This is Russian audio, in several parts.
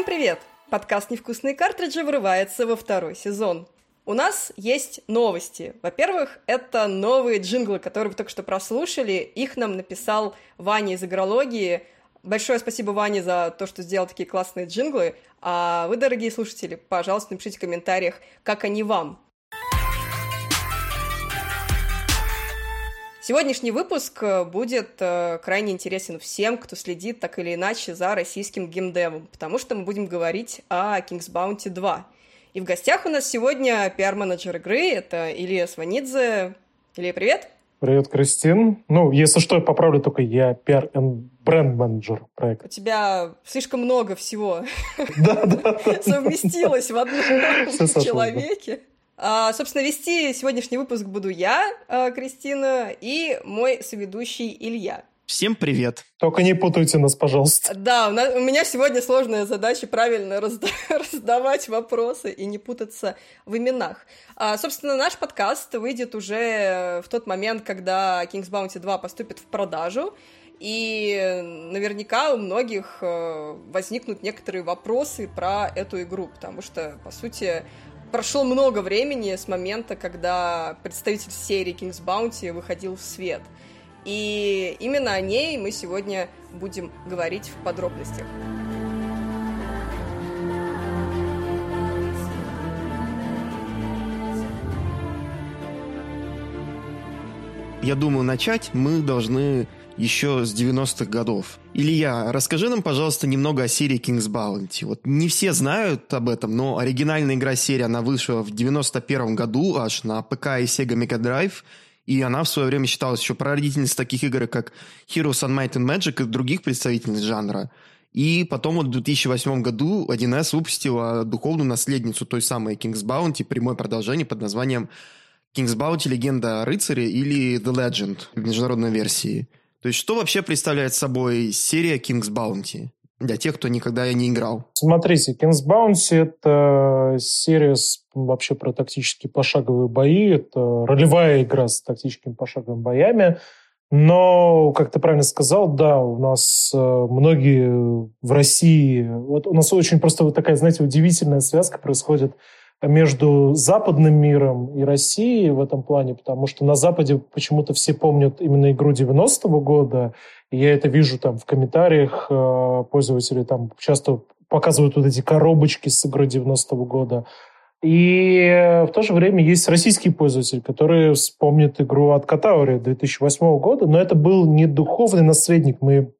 Всем привет! Подкаст «Невкусные картриджи» врывается во второй сезон. У нас есть новости. Во-первых, это новые джинглы, которые вы только что прослушали. Их нам написал Ваня из игрологии. Большое спасибо Ване за то, что сделал такие классные джинглы. А вы, дорогие слушатели, пожалуйста, напишите в комментариях, как они вам. Сегодняшний выпуск э, будет э, крайне интересен всем, кто следит так или иначе за российским геймдевом, потому что мы будем говорить о King's Bounty 2. И в гостях у нас сегодня пиар-менеджер игры, это Илья Сванидзе. Илья, привет! Привет, Кристин. Ну, если что, я поправлю только я пиар бренд-менеджер проекта. У тебя слишком много всего совместилось в одном человеке. А, собственно, вести сегодняшний выпуск буду я, а, Кристина, и мой соведущий Илья. Всем привет. Только не путайте нас, пожалуйста. Да, у, нас, у меня сегодня сложная задача правильно разда раздавать вопросы и не путаться в именах. А, собственно, наш подкаст выйдет уже в тот момент, когда King's Bounty 2 поступит в продажу. И наверняка у многих э, возникнут некоторые вопросы про эту игру, потому что, по сути, прошло много времени с момента, когда представитель серии King's Bounty выходил в свет. И именно о ней мы сегодня будем говорить в подробностях. Я думаю, начать мы должны еще с 90-х годов. Илья, расскажи нам, пожалуйста, немного о серии King's Bounty. Вот не все знают об этом, но оригинальная игра серии, она вышла в 91 году аж на ПК и Sega Mega Drive, и она в свое время считалась еще прародительницей таких игр, как Heroes on Might and Magic и других представительниц жанра. И потом вот в 2008 году 1С выпустила духовную наследницу той самой King's Bounty, прямое продолжение под названием King's Bounty Легенда о рыцаре или The Legend в международной версии – то есть что вообще представляет собой серия King's Bounty? Для тех, кто никогда не играл. Смотрите, King's Bounty — это серия с, вообще про тактические пошаговые бои. Это ролевая игра с тактическими пошаговыми боями. Но, как ты правильно сказал, да, у нас э, многие в России... Вот у нас очень просто вот такая, знаете, удивительная связка происходит между западным миром и Россией в этом плане, потому что на Западе почему-то все помнят именно игру 90-го года, и я это вижу там в комментариях, э, пользователи там часто показывают вот эти коробочки с игрой 90-го года. И в то же время есть российские пользователи, которые вспомнят игру от Катаури 2008 года, но это был не духовный наследник, мы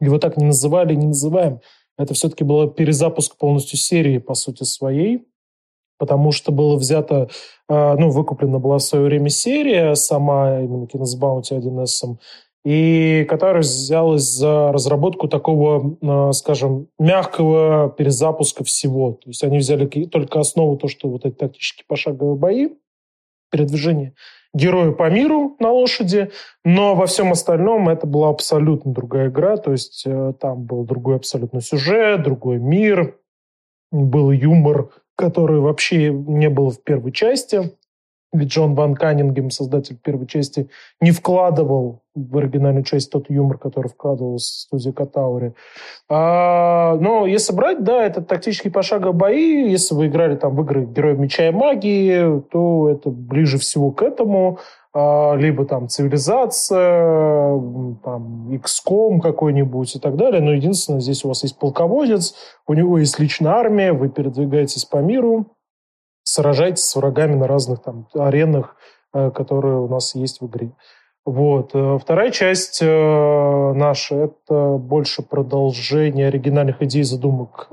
его так не называли, не называем. Это все-таки был перезапуск полностью серии, по сути, своей потому что было взято, а, ну, выкуплена была в свое время серия, сама именно Кинес Баунти 1С, и которая взялась за разработку такого, а, скажем, мягкого перезапуска всего. То есть они взяли только основу, то, что вот эти тактические пошаговые бои, передвижение героя по миру на лошади, но во всем остальном это была абсолютно другая игра, то есть э, там был другой абсолютно сюжет, другой мир, был юмор, который вообще не был в первой части. Ведь Джон Ван Каннингем, создатель первой части, не вкладывал в оригинальную часть тот юмор, который вкладывал в студия Катаури. А, но если брать, да, это тактические пошаговые бои. Если вы играли там в игры Героев Меча и Магии, то это ближе всего к этому. А, либо там цивилизация, там XCOM какой-нибудь и так далее. Но единственное, здесь у вас есть полководец, у него есть личная армия, вы передвигаетесь по миру, сражаетесь с врагами на разных там аренах, э, которые у нас есть в игре. Вот. Э, вторая часть э, наша – это больше продолжение оригинальных идей задумок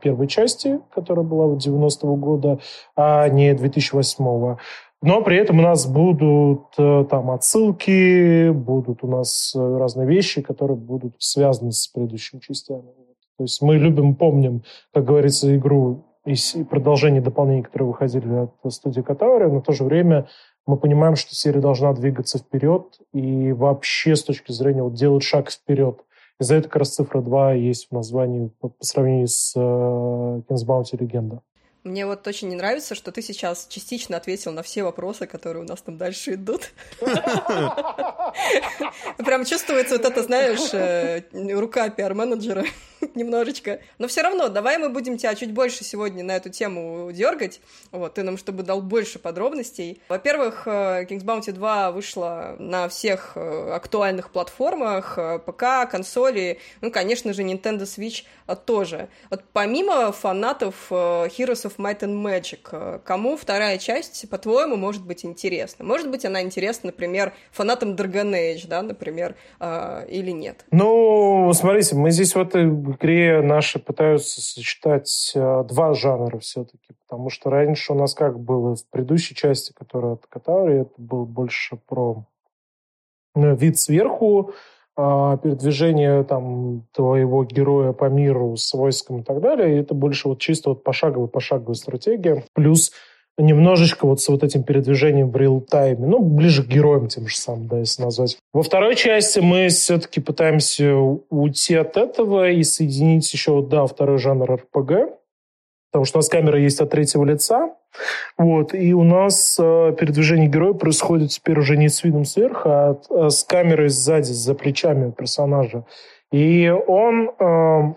первой части, которая была в 90-го года, а не 2008-го. Но при этом у нас будут э, там отсылки, будут у нас э, разные вещи, которые будут связаны с предыдущими частями. То есть мы любим, помним, как говорится, игру и продолжение дополнений, которые выходили от студии Катаури, но в то же время мы понимаем, что серия должна двигаться вперед и вообще с точки зрения вот, делать шаг вперед. И за это как раз цифра 2 есть в названии по, по сравнению с э, Bounty Легенда. Мне вот очень не нравится, что ты сейчас частично ответил на все вопросы, которые у нас там дальше идут. Прям чувствуется вот это, знаешь, э, рука пиар-менеджера. немножечко. Но все равно, давай мы будем тебя чуть больше сегодня на эту тему дергать. Вот, ты нам, чтобы дал больше подробностей. Во-первых, э, Kings Bounty 2 вышла на всех э, актуальных платформах, э, ПК, консоли, ну, конечно же, Nintendo Switch тоже. Вот помимо фанатов Heroes of Might and Magic, кому вторая часть, по-твоему, может быть интересна? Может быть, она интересна, например, фанатам Dragon Age, да, например, или нет? Ну, смотрите, мы здесь в игре наши пытаются сочетать два жанра все-таки, потому что раньше у нас как было в предыдущей части, которая от Катари, это был больше про ну, вид сверху, а, передвижение там твоего героя по миру с войском и так далее. И это больше вот чисто вот пошаговая, пошаговая стратегия. Плюс немножечко вот с вот этим передвижением в реал-тайме, ну, ближе к героям тем же самым, да, если назвать. Во второй части мы все-таки пытаемся уйти от этого и соединить еще, да, второй жанр РПГ, потому что у нас камера есть от третьего лица, вот, и у нас э, передвижение героя происходит теперь уже не с видом сверху, а, а с камерой сзади, за плечами персонажа. И он э,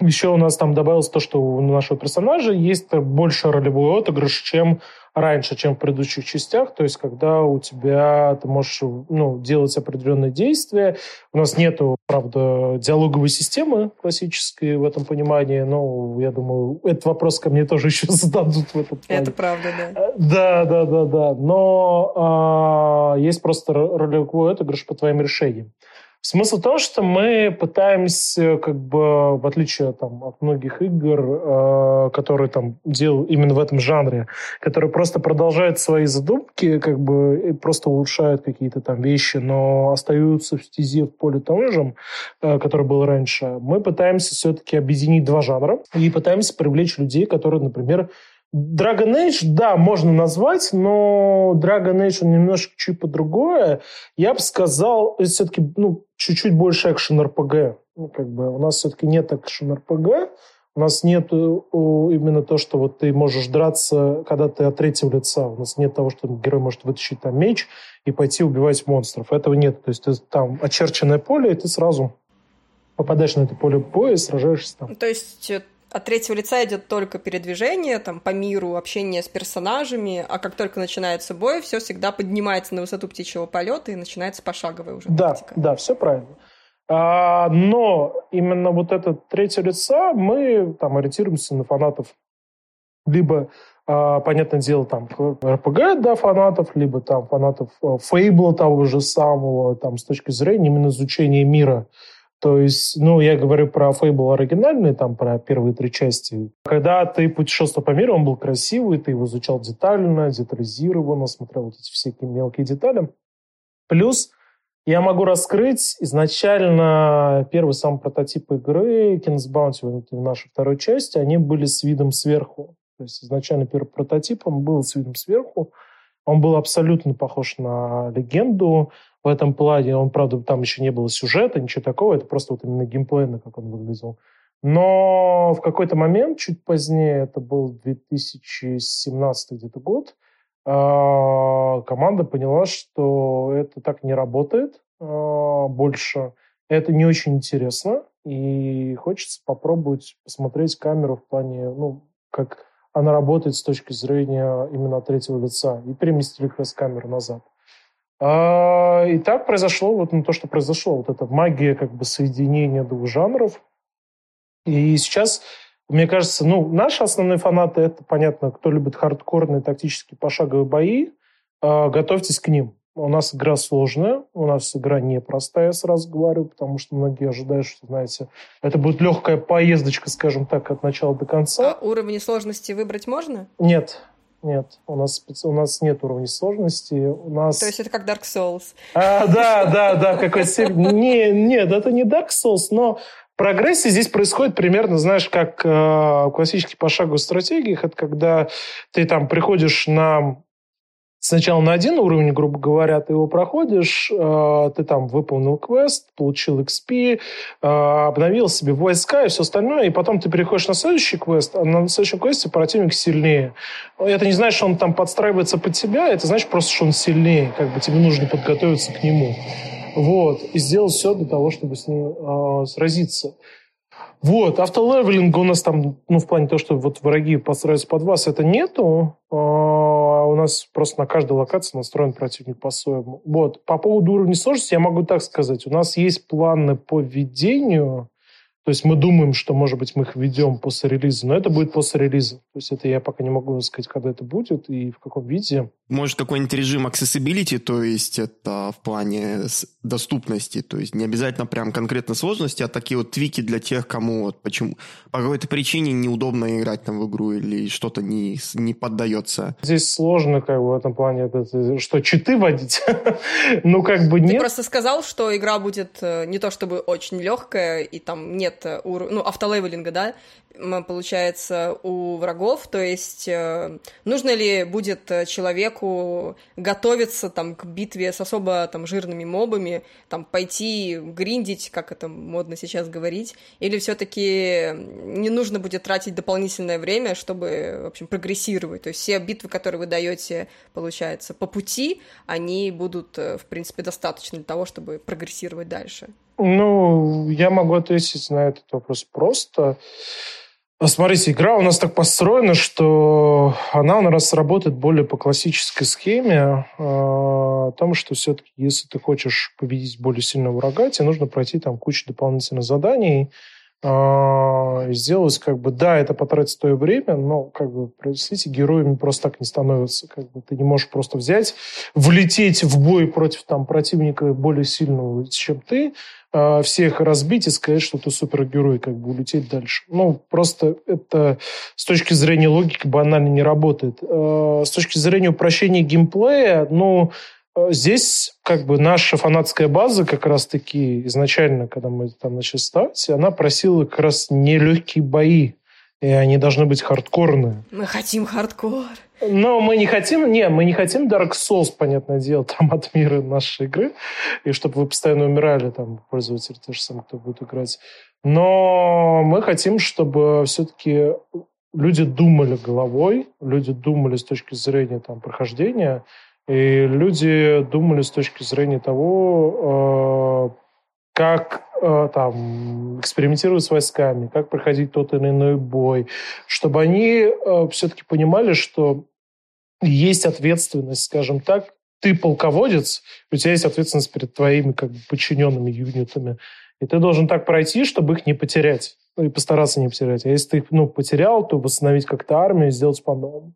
еще у нас там добавилось то, что у нашего персонажа есть больше ролевой отыгрыш, чем раньше, чем в предыдущих частях. То есть, когда у тебя ты можешь ну, делать определенные действия. У нас нету, правда, диалоговой системы классической в этом понимании, но я думаю, этот вопрос ко мне тоже еще зададут в этом плане. Это правда, да. Э, да, да, да, да. Но а, есть просто ролевой отыгрыш по твоим решениям. Смысл в том, что мы пытаемся, как бы, в отличие там, от многих игр, э, которые там делают именно в этом жанре, которые просто продолжают свои задумки, как бы, и просто улучшают какие-то там вещи, но остаются в стезе в поле том же, э, который был раньше, мы пытаемся все-таки объединить два жанра и пытаемся привлечь людей, которые, например, Dragon Age, да, можно назвать, но Dragon Age он немножко чуть по-другое. Я бы сказал, все-таки ну, чуть-чуть больше экшен РПГ. Ну, как бы у нас все-таки нет экшен РПГ. У нас нет именно то, что вот ты можешь драться, когда ты от третьего лица. У нас нет того, что герой может вытащить там меч и пойти убивать монстров. Этого нет. То есть ты, там очерченное поле, и ты сразу попадаешь на это поле боя и сражаешься там. То есть э, от третьего лица идет только передвижение, там, по миру, общение с персонажами, а как только начинается бой, все всегда поднимается на высоту птичьего полета и начинается пошаговая уже Да, тактика. да, все правильно. А, но именно вот это третье лица мы там ориентируемся на фанатов либо а, понятное дело, там, РПГ, да, фанатов, либо там фанатов а, Фейбла того же самого, там, с точки зрения именно изучения мира. То есть, ну, я говорю про Fable оригинальный, там, про первые три части. Когда ты путешествовал по миру, он был красивый, ты его изучал детально, детализированно, смотрел вот эти всякие мелкие детали. Плюс я могу раскрыть изначально первый сам прототип игры Kings Bounty, в нашей второй части, они были с видом сверху. То есть изначально первый прототип, он был с видом сверху. Он был абсолютно похож на легенду в этом плане. Он, правда, там еще не было сюжета, ничего такого. Это просто вот именно геймплейно, как он выглядел. Но в какой-то момент, чуть позднее, это был 2017 где-то год, а, команда поняла, что это так не работает а, больше. Это не очень интересно, и хочется попробовать посмотреть камеру в плане, ну, как она работает с точки зрения именно третьего лица, и переместили как раз камеру назад. А, и так произошло вот ну, то, что произошло. Вот эта магия как бы соединения двух жанров. И сейчас, мне кажется, ну, наши основные фанаты, это, понятно, кто любит хардкорные тактические пошаговые бои, а, готовьтесь к ним. У нас игра сложная, у нас игра непростая, сразу говорю, потому что многие ожидают, что, знаете, это будет легкая поездочка, скажем так, от начала до конца. А уровни сложности выбрать можно? Нет, нет, у нас, у нас нет уровней сложности. У нас... То есть это как Dark Souls? А, да, да, да, какой не, Нет, это не Dark Souls, но прогрессия здесь происходит примерно, знаешь, как э, в классических пошаговых стратегиях. Это когда ты там приходишь на сначала на один уровень, грубо говоря, ты его проходишь, э, ты там выполнил квест, получил XP, э, обновил себе войска и все остальное, и потом ты переходишь на следующий квест, а на следующем квесте противник сильнее. Это не значит, что он там подстраивается под тебя, это значит просто, что он сильнее, как бы тебе нужно подготовиться к нему. Вот, и сделать все для того, чтобы с ним э, сразиться. Вот, автолевелинга у нас там, ну, в плане того, что вот враги постараются под вас, это нету. А у нас просто на каждой локации настроен противник по-своему. Вот, по поводу уровня сложности я могу так сказать. У нас есть планы по введению то есть мы думаем, что, может быть, мы их введем после релиза, но это будет после релиза. То есть это я пока не могу сказать, когда это будет и в каком виде. Может, какой-нибудь режим accessibility, то есть это в плане доступности, то есть не обязательно прям конкретно сложности, а такие вот твики для тех, кому вот почему по какой-то причине неудобно играть там в игру или что-то не, не поддается. Здесь сложно как бы в этом плане, это, что читы водить? ну как бы нет. Ты просто сказал, что игра будет э, не то чтобы очень легкая, и там нет нет ур... ну, автолевелинга, да, получается, у врагов, то есть э, нужно ли будет человеку готовиться там к битве с особо там жирными мобами, там пойти гриндить, как это модно сейчас говорить, или все таки не нужно будет тратить дополнительное время, чтобы, в общем, прогрессировать, то есть все битвы, которые вы даете, получается, по пути, они будут, э, в принципе, достаточно для того, чтобы прогрессировать дальше. Ну, я могу ответить на этот вопрос просто. Смотрите, игра у нас так построена, что она у нас работает более по классической схеме, э, о том, что все-таки, если ты хочешь победить более сильного врага, тебе нужно пройти там кучу дополнительных заданий, сделать как бы, да, это потратит твое время, но как бы, простите, героями просто так не становятся. Как бы ты не можешь просто взять, влететь в бой против там противника более сильного, чем ты, а, всех разбить и сказать, что ты супергерой, как бы улететь дальше. Ну, просто это с точки зрения логики банально не работает. А, с точки зрения упрощения геймплея, ну, а, здесь как бы наша фанатская база как раз-таки изначально, когда мы там начали ставить, она просила как раз нелегкие бои, и они должны быть хардкорные. Мы хотим хардкор. Но мы не хотим, не, мы не хотим Dark Souls, понятное дело, там от мира нашей игры, и чтобы вы постоянно умирали, там, пользователи, те же самые, кто будет играть. Но мы хотим, чтобы все-таки люди думали головой, люди думали с точки зрения там, прохождения, и люди думали с точки зрения того, э, как э, там экспериментировать с войсками, как проходить тот или иной бой, чтобы они э, все-таки понимали, что есть ответственность, скажем так, ты полководец, у тебя есть ответственность перед твоими как бы, подчиненными юнитами, и ты должен так пройти, чтобы их не потерять, ну, и постараться не потерять. А если ты их ну, потерял, то восстановить как-то армию и сделать по-новому.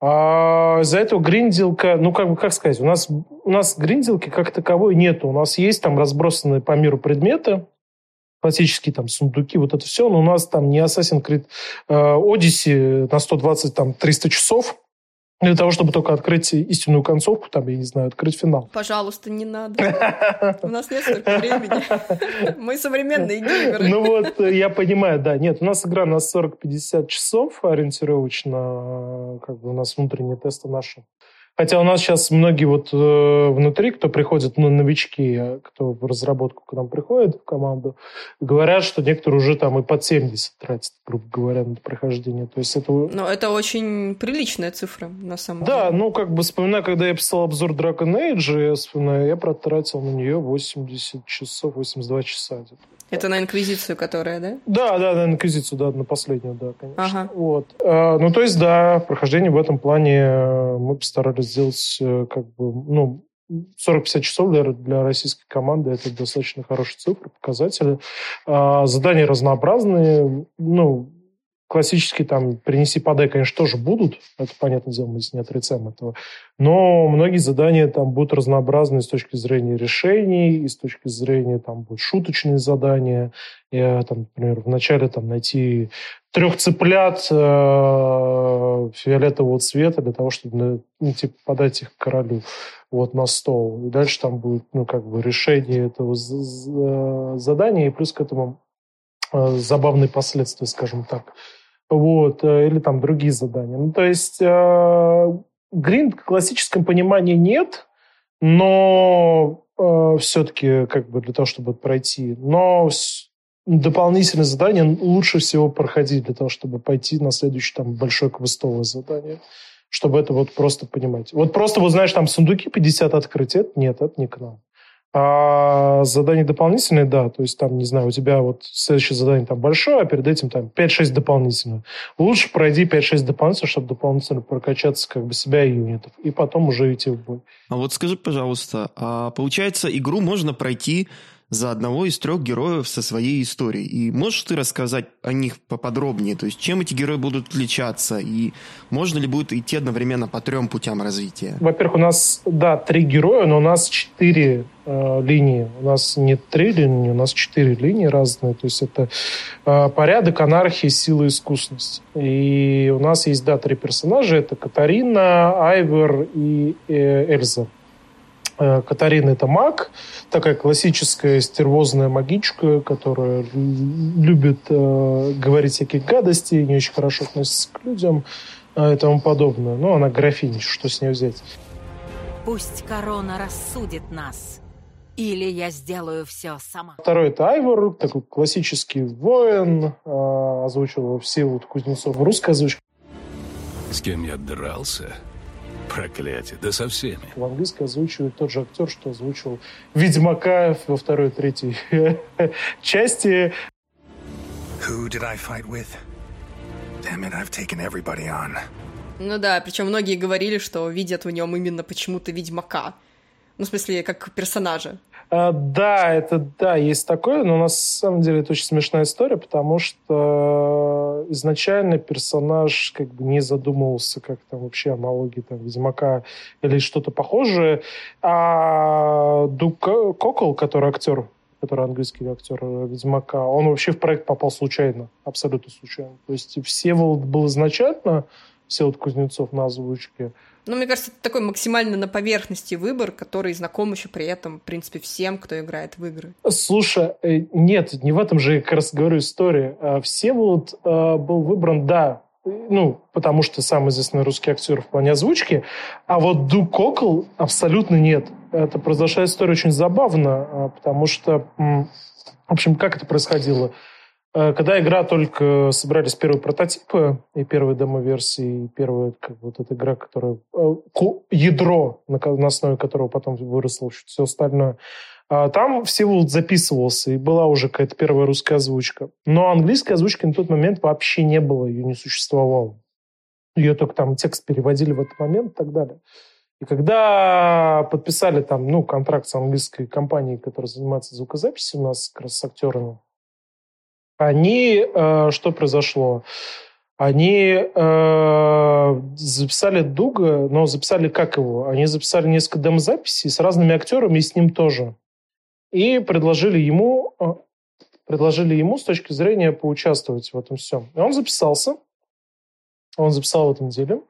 А за этого гринделка, ну, как бы, как сказать, у нас, у нас гринделки как таковой нету. У нас есть там разбросанные по миру предметы, классические там сундуки, вот это все, но у нас там не Assassin's Creed э, Odyssey на 120, там, 300 часов, для того, чтобы только открыть истинную концовку, там, я не знаю, открыть финал. Пожалуйста, не надо. У нас нет столько времени. Мы современные геймеры. Ну вот, я понимаю, да. Нет, у нас игра на 40-50 часов ориентировочно. Как бы у нас внутренние тесты наши. Хотя у нас сейчас многие вот э, внутри, кто приходит, ну, новички, а кто в разработку к нам приходит в команду, говорят, что некоторые уже там и под 70 тратят, грубо говоря, на прохождение. То есть это... Но это очень приличная цифра, на самом да, деле. Да, ну, как бы вспоминаю, когда я писал обзор Dragon Age, я вспоминаю, я протратил на нее 80 часов, 82 часа. Это на Инквизицию, которая, да? Да, да, на Инквизицию, да, на последнюю, да, конечно. Ага. Вот. А, ну, то есть, да, прохождение в этом плане э, мы постарались сделать, э, как бы, ну, 40-50 часов для, для российской команды это достаточно хорошие цифры, показатели. А, задания разнообразные, ну, классические там «принеси, подай», конечно, тоже будут. Это, понятное дело, мы здесь не отрицаем этого. Но многие задания там будут разнообразны с точки зрения решений, и с точки зрения там будут шуточные задания. Я, там, например, вначале там найти трех цыплят э, фиолетового цвета для того, чтобы ну, типа, подать их королю вот на стол. И дальше там будет ну, как бы решение этого задания, и плюс к этому э, забавные последствия, скажем так вот, э, или там другие задания. Ну, то есть э, гринд в классическом понимании нет, но э, все-таки как бы для того, чтобы пройти. Но дополнительные задания лучше всего проходить для того, чтобы пойти на следующее там большое квестовое задание. Чтобы это вот просто понимать. Вот просто, вот знаешь, там сундуки 50 открыть, это нет, это не к нам. А задания дополнительные, да, то есть там, не знаю, у тебя вот следующее задание там большое, а перед этим там 5-6 дополнительных. Лучше пройди 5-6 дополнительных, чтобы дополнительно прокачаться как бы себя и юнитов, и потом уже идти в бой. А вот скажи, пожалуйста, а получается, игру можно пройти за одного из трех героев со своей историей. И можешь ты рассказать о них поподробнее? То есть чем эти герои будут отличаться? И можно ли будет идти одновременно по трем путям развития? Во-первых, у нас, да, три героя, но у нас четыре э, линии. У нас не три линии, у нас четыре линии разные. То есть это э, порядок, анархия, сила, искусность. И у нас есть, да, три персонажа. Это Катарина, Айвер и э, Эльза. Э, Катарина – это маг, такая классическая стервозная магичка, которая любит э, говорить всякие гадости, не очень хорошо относится к людям э, и тому подобное. Ну, она графиня, что с ней взять? Пусть корона рассудит нас, или я сделаю все сама. Второй – это Айвор, такой классический воин, э, озвучил его Всеволод Кузнецов в русской озвучке. С кем я дрался? Проклятие, да со всеми. В английской озвучивает тот же актер, что озвучил Ведьмака во второй и третьей части. Who did I fight with? Damn it, I've taken everybody on. Ну да, причем многие говорили, что видят в нем именно почему-то Ведьмака. Ну, в смысле, как персонажа. А, да, это да, есть такое, но на самом деле это очень смешная история, потому что изначально персонаж как бы не задумывался как там вообще аналогии там Ведьмака или что-то похожее. А Дук Кокол, который актер, который английский актер Ведьмака, он вообще в проект попал случайно, абсолютно случайно. То есть Всеволод был изначально, Всеволод Кузнецов на озвучке, ну, мне кажется, это такой максимально на поверхности выбор, который знаком еще при этом, в принципе, всем, кто играет в игры. Слушай, э, нет, не в этом же как раз говорю история. А, Всеволод э, был выбран, да, ну, потому что самый известный русский актер в плане озвучки, а вот Ду Кокл абсолютно нет. Это произошла история очень забавно, а, потому что, в общем, как это происходило? Э, когда игра только собрались первые прототипы и первые демо-версии, и первая как вот эта игра, которая э, ядро, на, основе которого потом выросло все остальное, а, там Всеволод записывался, и была уже какая-то первая русская озвучка. Но английской озвучки на тот момент вообще не было, ее не существовало. Ее только там текст переводили в этот момент и так далее. И когда подписали там, ну, контракт с английской компанией, которая занимается звукозаписью у нас как раз с актерами, они, э, что произошло? Они э, записали Дуга, но записали как его? Они записали несколько демозаписей с разными актерами и с ним тоже. И предложили ему, э, предложили ему с точки зрения поучаствовать в этом всем. И он записался. Он записал в этом деле.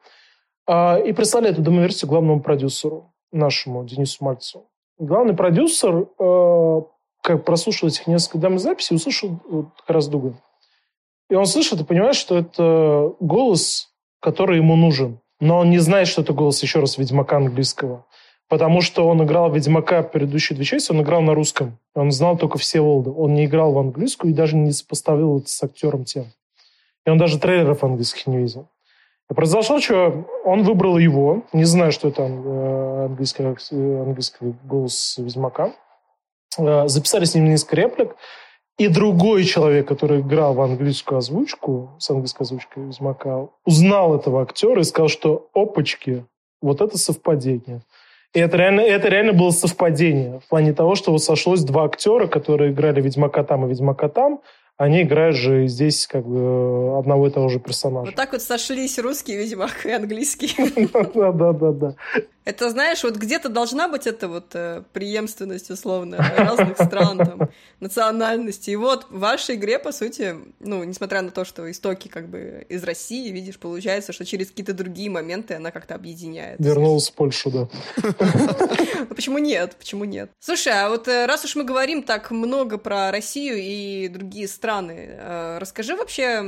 Э, и прислали эту демоверсию главному продюсеру, нашему Денису Мальцеву. Главный продюсер э, как прослушал этих несколько демо-записей, услышал вот, как раз Дуга. И он слышит и понимает, что это голос, который ему нужен. Но он не знает, что это голос, еще раз, Ведьмака английского. Потому что он играл Ведьмака предыдущие две части, он играл на русском. Он знал только все Волды. Он не играл в английскую и даже не сопоставил это с актером тем. И он даже трейлеров английских не видел. И произошло что? Он выбрал его, не знаю, что это английский, э, английский голос Ведьмака. Э, записали с ним несколько реплик, и другой человек, который играл в английскую озвучку, с английской озвучкой Ведьмака, узнал этого актера и сказал, что опачки, вот это совпадение. И это реально, это реально было совпадение в плане того, что вот сошлось два актера, которые играли Ведьмака там и Ведьмака там, они играют же здесь как бы одного и того же персонажа. Вот так вот сошлись русский Ведьмак и английский. Да-да-да. Это, знаешь, вот где-то должна быть эта вот э, преемственность, условно, разных стран, там, национальностей. И вот в вашей игре, по сути, ну, несмотря на то, что истоки как бы из России, видишь, получается, что через какие-то другие моменты она как-то объединяет. Вернулась в Польшу, да. Ну, почему нет? Почему нет? Слушай, а вот э, раз уж мы говорим так много про Россию и другие страны, э, расскажи вообще,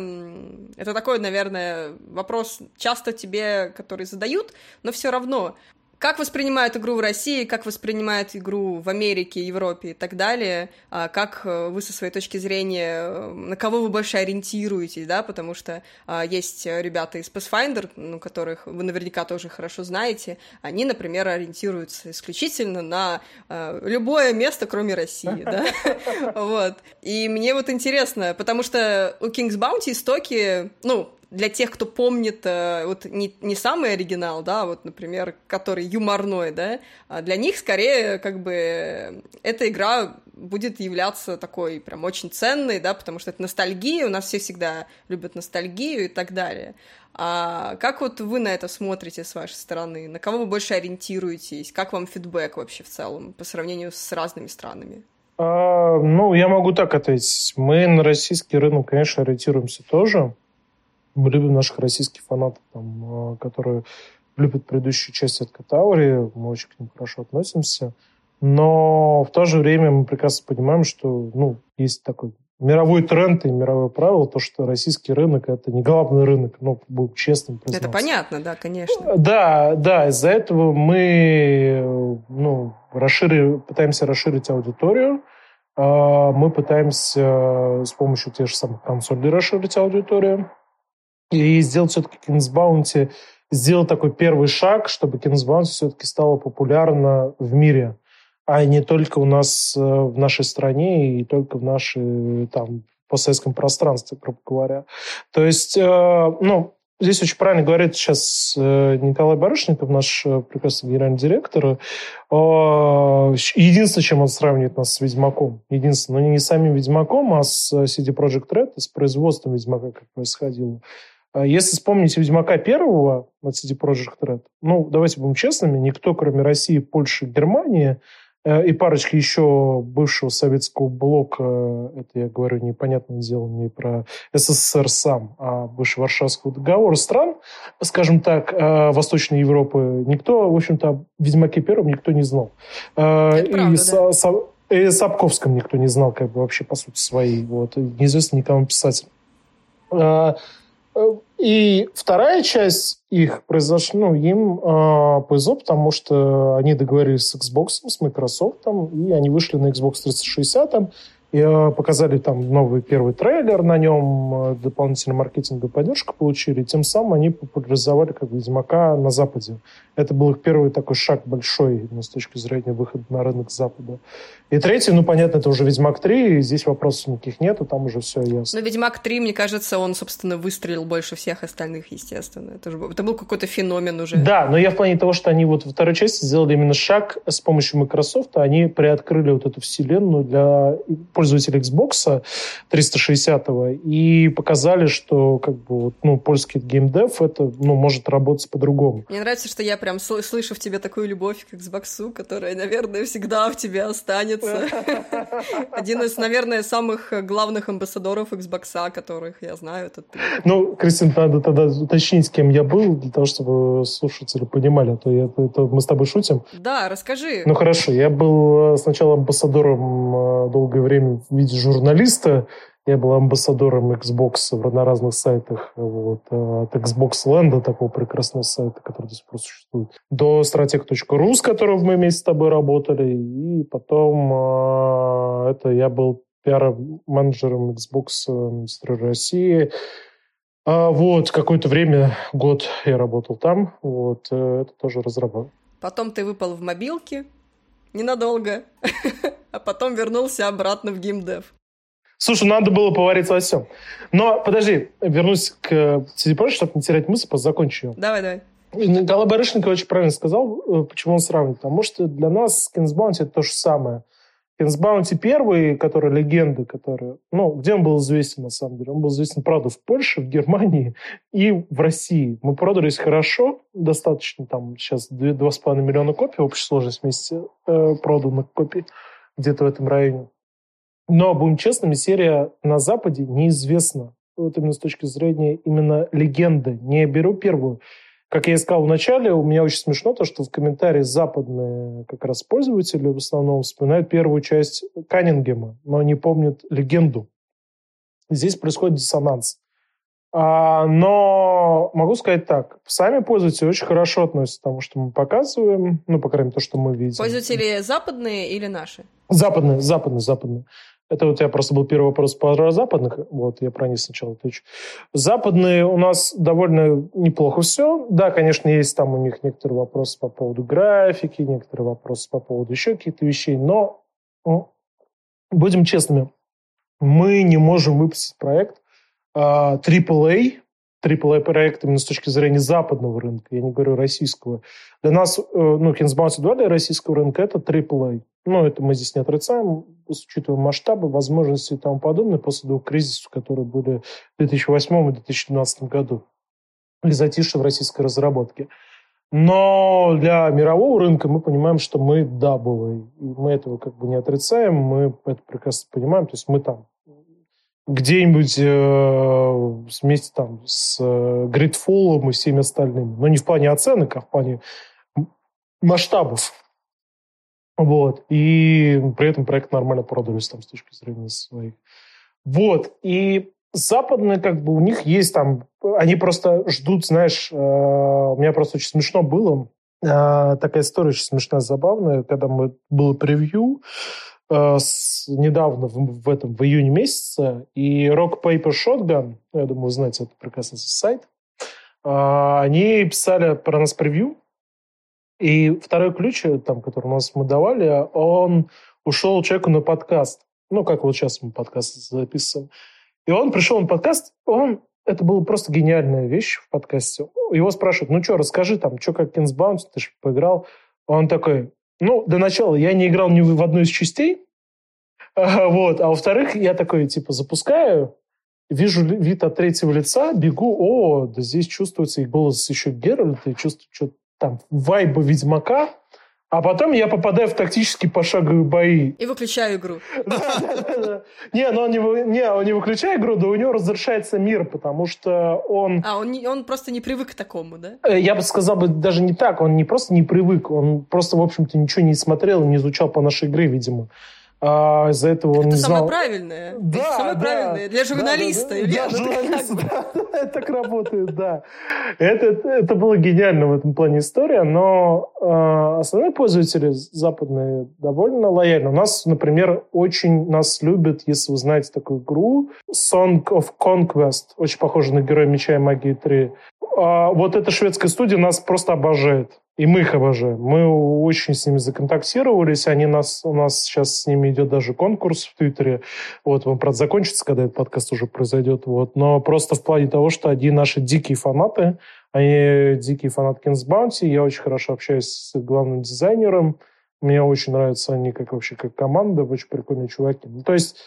это такой, наверное, вопрос часто тебе, который задают, но все равно, Как воспринимают игру в России, как воспринимают игру в Америке, Европе и так далее? А как э, вы со своей точки зрения, э, на кого вы больше ориентируетесь, да? Потому что а, есть ребята из Pathfinder, ну, которых вы наверняка тоже хорошо знаете. Они, например, ориентируются исключительно на а, любое место, кроме России, да? Вот. И мне вот интересно, потому что у King's Bounty истоки, ну, для тех, кто помнит э, вот не, не самый оригинал, да, вот, например, который юморной, да, а для них скорее как бы эта игра будет являться такой прям очень ценной, да, потому что это ностальгия, у нас все всегда любят ностальгию и так далее. А как вот вы на это смотрите с вашей стороны? На кого вы больше ориентируетесь? Как вам фидбэк вообще в целом по сравнению с разными странами? А, ну, я могу так ответить. Мы на российский рынок, конечно, ориентируемся тоже. Мы любим наших российских фанатов, там, а, которые любят предыдущую часть от Катаури, мы очень к ним хорошо относимся. Но в то же время мы прекрасно понимаем, что ну, есть такой мировой тренд и мировое правило, то, что российский рынок – это не главный рынок, ну, будем честным признаться. Это понятно, да, конечно. Да, да, из-за этого мы ну, расширили, пытаемся расширить аудиторию, мы пытаемся с помощью тех же самых консолей расширить аудиторию и сделать все-таки Bounty, сделать такой первый шаг, чтобы Bounty все-таки стало популярно в мире, а не только у нас э, в нашей стране и только в нашей там постсоветском пространстве, грубо говоря. То есть, э, ну, здесь очень правильно говорит сейчас э, Николай Барышников, наш прекрасный генеральный директор. Единственное, чем он сравнивает нас с Ведьмаком, единственное, но не с самим Ведьмаком, а с CD Projekt Red, с производством Ведьмака, как происходило. А если вспомнить Ведьмака первого от CD Projekt Red, ну, давайте будем честными, никто, кроме России, Польши, Германии э, и парочки еще бывшего советского блока, это я говорю непонятное дело не про СССР сам, а бывший Варшавского договора стран, скажем так, э, Восточной Европы, никто, в общем-то, о Ведьмаке первом никто не знал. Э, это и правда, со, да. со, и Сапковском никто не знал, как бы вообще по сути своей. Вот. Неизвестно никому писатель. И вторая часть их произошла, ну, им э, повезло, потому что они договорились с Xbox, с Microsoft, и они вышли на Xbox 360, и э, показали там новый первый трейлер на нем, э, дополнительную маркетинговую поддержку получили, тем самым они популяризовали как Ведьмака на Западе. Это был их первый такой шаг большой ну, с точки зрения выхода на рынок Запада. И третий, ну, понятно, это уже «Ведьмак 3», и здесь вопросов никаких нету, там уже все ясно. Но «Ведьмак 3», мне кажется, он, собственно, выстрелил больше всех остальных, естественно. Это, же, это был какой-то феномен уже. Да, но я в плане того, что они вот во второй части сделали именно шаг с помощью Microsoft, они приоткрыли вот эту вселенную для пользователей Xbox 360 и показали, что как бы ну, польский геймдев это ну, может работать по-другому. Мне нравится, что я прям слышу в тебе такую любовь к Xbox, которая, наверное, всегда в тебе останется. Один из, наверное, самых главных амбассадоров Xbox, которых я знаю, это ты. Ну, Кристин, надо тогда уточнить, с кем я был, для того, чтобы слушатели понимали, а то я, это мы с тобой шутим. Да, расскажи. Ну, хорошо, я был э, сначала амбассадором э, долгое время в виде журналиста, я был амбассадором Xbox на разных сайтах. Вот, э, от Xbox Land, такого прекрасного сайта, который до сих пор существует, до strateg.ru, с которым мы вместе с тобой работали. И потом э, это я был пиар-менеджером Xbox Министра России. А вот, какое-то время, год я работал там. Вот, э, это тоже разработал. Потом ты выпал в мобилки ненадолго, а потом вернулся обратно в геймдев. Слушай, надо было повариться во всем. Но, подожди, вернусь к Projekt, чтобы не терять мысль, закончу ее. Давай, давай. Николай Барышников очень правильно сказал, э, почему он сравнивает. Потому что для нас Kings Bounty это то же самое. Kings Bounty первый, который легенда, который, ну, где он был известен на самом деле? Он был известен, правда, в Польше, в Германии и в России. Мы продались хорошо, достаточно там сейчас 2,5 миллиона копий, общая сложность вместе э, проданных копий где-то в этом районе. Но, будем честными, серия на Западе неизвестна. Вот именно с точки зрения именно легенды. Не беру первую. Как я и сказал в начале, у меня очень смешно то, что в комментарии западные как раз пользователи в основном вспоминают первую часть Каннингема, но не помнят легенду. Здесь происходит диссонанс. А, но могу сказать так, сами пользователи очень хорошо относятся к тому, что мы показываем, ну, по крайней мере, то, что мы видим. Пользователи западные или наши? Западные, западные, западные. Это вот я просто был первый вопрос про западных, вот я про них сначала отвечу. Западные у нас довольно неплохо все. Да, конечно, есть там у них некоторые вопросы по поводу графики, некоторые вопросы по поводу еще каких-то вещей, но ну, будем честными, мы не можем выпустить проект AAA, AAA проект именно с точки зрения западного рынка, я не говорю российского. Для нас, э, ну, 2 для российского рынка это AAA. Ну, это мы здесь не отрицаем, учитывая масштабы, возможности и тому подобное после двух кризисов, которые были в 2008 и 2012 году. Или затишье в российской разработке. Но для мирового рынка мы понимаем, что мы double. И мы этого как бы не отрицаем, мы это прекрасно понимаем. То есть мы там где-нибудь э, вместе там с э, GreedFall и всеми остальными. Но не в плане оценок, а в плане масштабов. Вот. И при этом проект нормально продались там с точки зрения своих. Вот. И западные, как бы, у них есть там... Они просто ждут, знаешь... Э, у меня просто очень смешно было. Э, такая история очень смешная, забавная. Когда мы было превью э, с, недавно, в, в этом, в июне месяце, и Rock Paper Shotgun, я думаю, вы знаете, это прекрасный сайт, э, они писали про нас превью, и второй ключ, э, там, который у нас мы давали, он ушел человеку на подкаст. Ну, как вот сейчас мы подкаст записываем. И он пришел на подкаст, он это была просто гениальная вещь в подкасте. Его спрашивают, ну что, расскажи там, что как Bounce, ты же поиграл. Он такой, ну, до начала я не играл ни в одной из частей, вот, а во-вторых, я такой, типа, запускаю, вижу вид от третьего лица, бегу, о, да здесь чувствуется и голос еще Геральта, и чувствую что-то там вайба Ведьмака, а потом я попадаю в тактические пошаговые бои. И выключаю игру. Не, но он не, выключает игру, да у него разрешается мир, потому что он... А, он, он просто не привык к такому, да? Э, я бы сказал бы даже не так, он не просто не привык, он просто, в общем-то, ничего не смотрел, не изучал по нашей игре, видимо. А из-за этого он это не знал... самое правильное. Да, это самое да, правильное. Для журналиста. Да, да, Илья, да, журналист, да, это так работает, да. Это, это было гениально в этом плане история, но э, основные пользователи западные довольно лояльны. У нас, например, очень нас любят, если вы знаете такую игру, Song of Conquest, очень похожа на Героя Меча и Магии 3. А вот эта шведская студия нас просто обожает. И мы их обожаем. Мы очень с ними законтактировались. Они нас, у нас сейчас с ними идет даже конкурс в Твиттере. Вот, он, правда, закончится, когда этот подкаст уже произойдет. Вот. Но просто в плане того, что они наши дикие фанаты. Они дикие фанаты Kings Bounty. Я очень хорошо общаюсь с главным дизайнером. Мне очень нравятся они как вообще как команда. Очень прикольные чуваки. Ну, то есть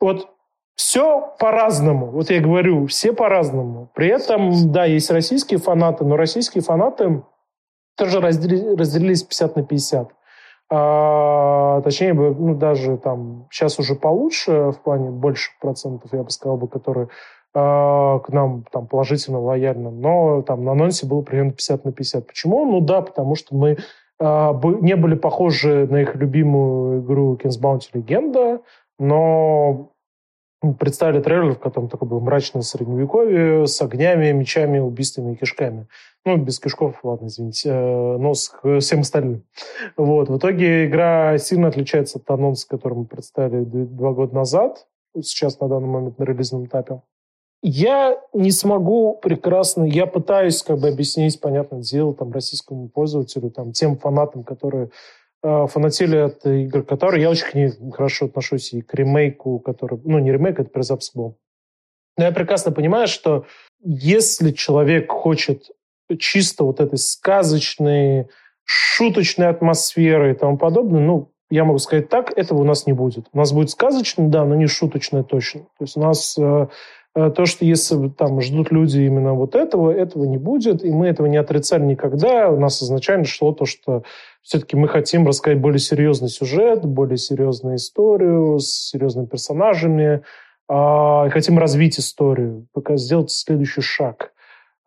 вот все по-разному. Вот я говорю, все по-разному. При этом, да, есть российские фанаты, но российские фанаты тоже разделились 50 на 50. А, точнее, ну, даже там сейчас уже получше, в плане больше процентов, я бы сказал, бы, которые а, к нам там положительно, лояльно, но там на анонсе было примерно 50 на 50. Почему? Ну да, потому что мы а, не были похожи на их любимую игру Kings Bounty Легенда, но представили трейлер, в котором такое было мрачное средневековье с огнями, мечами, убийствами и кишками. Ну, без кишков, ладно, извините, э, но с всем остальным. Вот. В итоге игра сильно отличается от анонса, который мы представили два года назад, сейчас на данный момент на релизном этапе. Я не смогу прекрасно, я пытаюсь как бы объяснить, понятное дело, там, российскому пользователю, там, тем фанатам, которые э, фанатели от игр, которые я очень к ним хорошо отношусь, и к ремейку, который, ну, не ремейк, это перезапуск был. Но я прекрасно понимаю, что если человек хочет чисто вот этой сказочной, шуточной атмосферы и тому подобное, ну, я могу сказать так, этого у нас не будет. У нас будет сказочный, да, но не шуточное точно. То есть у нас э, то, что если там ждут люди именно вот этого, этого не будет, и мы этого не отрицали никогда. У нас изначально шло то, что все-таки мы хотим рассказать более серьезный сюжет, более серьезную историю с серьезными персонажами, э, хотим развить историю, пока сделать следующий шаг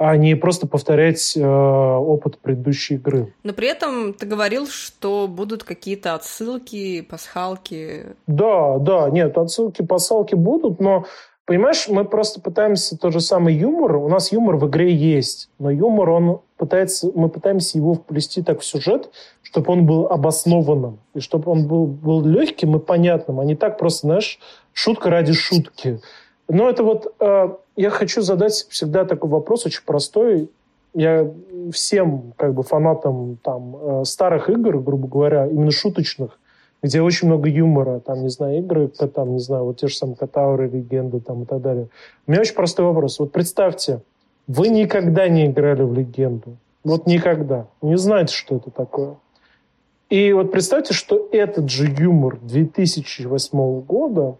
а не просто повторять э, опыт предыдущей игры. Но при этом ты говорил, что будут какие-то отсылки, пасхалки. Да, да, нет, отсылки, пасхалки будут, но Понимаешь, мы просто пытаемся тот же самый юмор. У нас юмор в игре есть, но юмор, он пытается, мы пытаемся его вплести так в сюжет, чтобы он был обоснованным, и чтобы он был, был легким и понятным, а не так просто, знаешь, шутка ради шутки. Но это вот, э, я хочу задать всегда такой вопрос, очень простой. Я всем как бы фанатам там э, старых игр, грубо говоря, именно шуточных, где очень много юмора, там, не знаю, игры, там, не знаю, вот те же самые Катауры, Легенды, там, и так далее. У меня очень простой вопрос. Вот представьте, вы никогда не играли в Легенду. Вот никогда. Не знаете, что это такое. И вот представьте, что этот же юмор 2008 года,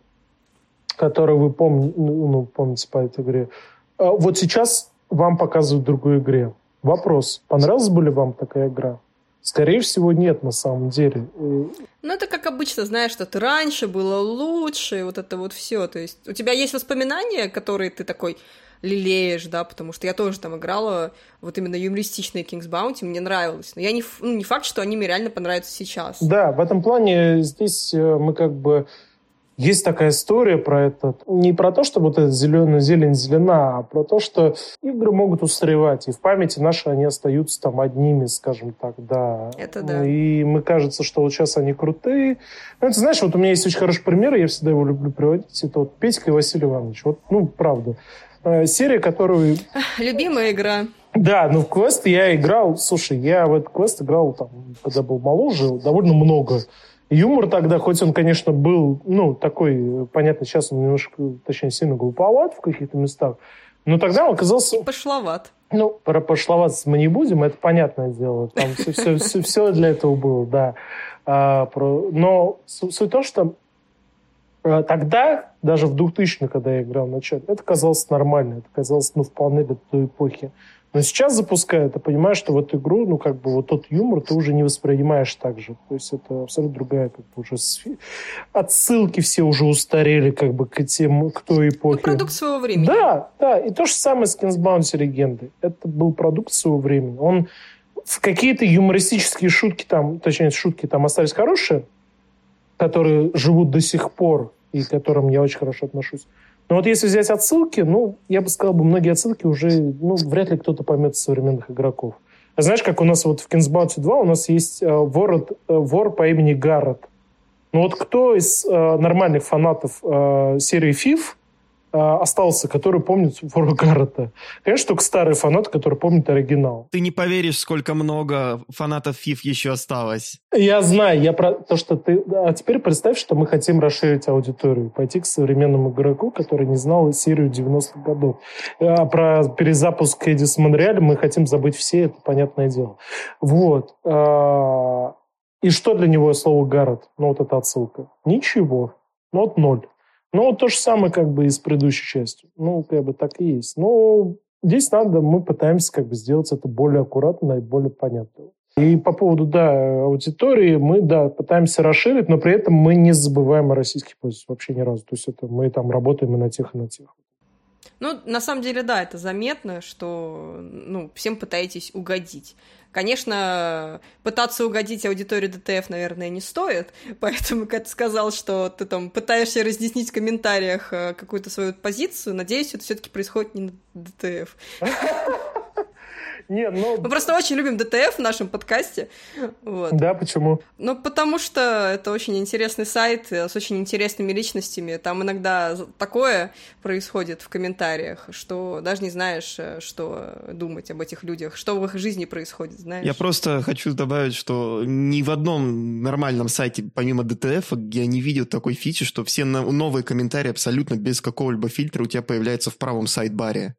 который вы помни, ну, помните по этой игре, а вот сейчас вам показывают в другой игре. Вопрос, понравилась бы ли вам такая игра? Скорее всего, нет на самом деле. Ну, это как обычно, знаешь, что ты раньше было лучше, вот это вот все. То есть у тебя есть воспоминания, которые ты такой лелеешь, да, потому что я тоже там играла вот именно юмористичные King's Bounty, мне нравилось. Но я не, ну, не факт, что они мне реально понравятся сейчас. Да, в этом плане здесь э, мы как бы есть такая история про это. Не про то, что вот эта зеленая зелень зелена, а про то, что игры могут устаревать. И в памяти наши они остаются там одними, скажем так, да. Это да. И мы кажется, что вот сейчас они крутые. Ну, ты знаешь, вот у меня есть очень хороший пример, я всегда его люблю приводить. Это вот Петька и Василий Иванович. Вот, ну, правда. Э, серия, которую... Любимая игра. Да, ну в квест я играл, слушай, я в этот квест играл, там, когда был моложе, довольно много. Юмор тогда, хоть он, конечно, был, ну, такой, понятно, сейчас он немножко, точнее, сильно глуповат в каких-то местах, но тогда он оказался... И пошловат. Ну, про пошловат мы не будем, это понятное дело. Там все, все, все, все для этого было, да. А, про... Но суть в том, что а, тогда, даже в 2000 когда я играл в начале, это казалось нормально, это казалось, ну, вполне для той эпохи. Но сейчас запуская, ты понимаешь, что в эту игру, ну, как бы вот тот юмор ты уже не воспринимаешь так же. То есть это абсолютно другая, как бы уже отсылки все уже устарели, как бы к тем, к той эпохе. Ну, продукт своего времени. Да, да. И то же самое с Bounty Легенды. Это был продукт своего времени. Он в какие-то юмористические шутки там, точнее, шутки там остались хорошие, которые живут до сих пор и к которым я очень хорошо отношусь. Но вот если взять отсылки, ну, я бы сказал, бы, многие отсылки уже, ну, вряд ли кто-то поймет современных игроков. А знаешь, как у нас вот в Kingsbounty 2 у нас есть э, вор, э, вор по имени Гаррет. Ну вот кто из э, нормальных фанатов э, серии FIF остался, который помнит Фора Гаррета. Конечно, только старый фанат, который помнит оригинал. Ты не поверишь, сколько много фанатов ФИФ еще осталось. Я знаю, я про то, что ты... А теперь представь, что мы хотим расширить аудиторию, пойти к современному игроку, который не знал серию 90-х годов. А про перезапуск Эдис Монреаль мы хотим забыть все, это понятное дело. Вот. А, и что для него слово Гаррет? Ну, вот эта отсылка. Ничего. Ну, вот ноль. Ну, то же самое как бы и с предыдущей частью. Ну, как бы так и есть. Но здесь надо, мы пытаемся как бы сделать это более аккуратно и более понятно. И по поводу, да, аудитории, мы, да, пытаемся расширить, но при этом мы не забываем о российских пользователях вообще ни разу. То есть это мы там работаем и на тех, и на тех. Ну, на самом деле, да, это заметно, что ну, всем пытаетесь угодить. Конечно, пытаться угодить аудитории ДТФ, наверное, не стоит, поэтому, ты сказал, что ты там пытаешься разъяснить в комментариях э, какую-то свою позицию, надеюсь, это все-таки происходит не на ДТФ. Нет, ну... Мы просто очень любим ДТФ в нашем подкасте. Вот. Да, почему? Ну, потому что это очень интересный сайт с очень интересными личностями. Там иногда такое происходит в комментариях, что даже не знаешь, э, что думать об этих людях, что в их жизни происходит, знаешь. Я просто хочу добавить, что ни в одном нормальном сайте, помимо ДТФ, я не видел такой фичи, что все новые комментарии абсолютно без какого-либо фильтра у тебя появляются в правом сайдбаре.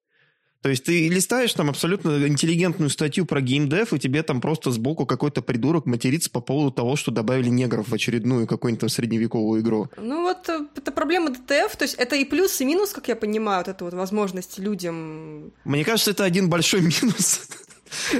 То есть ты листаешь там абсолютно интеллигентную статью про геймдев, и тебе там просто сбоку какой-то придурок матерится по поводу того, что добавили негров в очередную какую-нибудь там средневековую игру. Ну вот э, это проблема ДТФ, то есть это и плюс, и минус, как я понимаю, вот эту вот возможность людям... Мне кажется, это один большой минус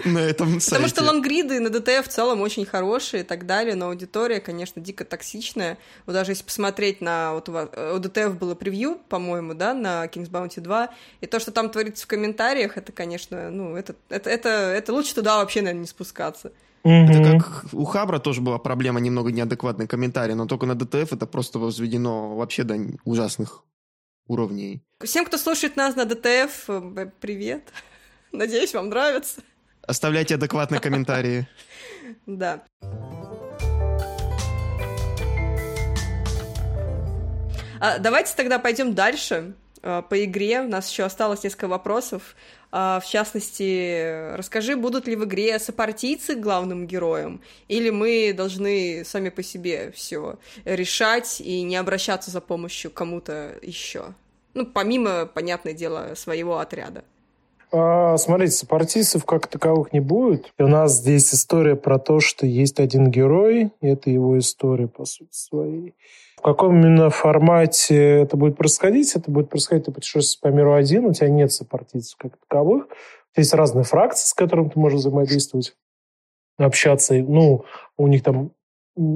на этом сайте. Потому что лонгриды на ДТФ в целом очень хорошие и так далее, но аудитория, конечно, дико токсичная. Вот даже если посмотреть на... Вот у, вас, у ДТФ было превью, по-моему, да, на King's Bounty 2, и то, что там творится в комментариях, это, конечно, ну, это, это, это, это лучше туда вообще, наверное, не спускаться. Это как у Хабра тоже была проблема немного неадекватных комментариев, но только на ДТФ это просто возведено вообще до ужасных уровней. Всем, кто слушает нас на ДТФ, э, привет. Надеюсь, вам нравится. Оставляйте адекватные комментарии. Да. А, давайте тогда пойдем дальше а, по игре. У нас еще осталось несколько вопросов. А, в частности, расскажи, будут ли в игре сопартийцы главным героем, или мы должны сами по себе все решать и не обращаться за помощью кому-то еще? Ну, помимо, понятное дело, своего отряда. А, смотрите, сопартийцев как таковых не будет. И у нас здесь история про то, что есть один герой, и это его история, по сути, своей. В каком именно формате это будет происходить? Это будет происходить, ты путешествуешь по миру один, у тебя нет сопартийцев как таковых. Есть разные фракции, с которыми ты можешь взаимодействовать, общаться. Ну, у них там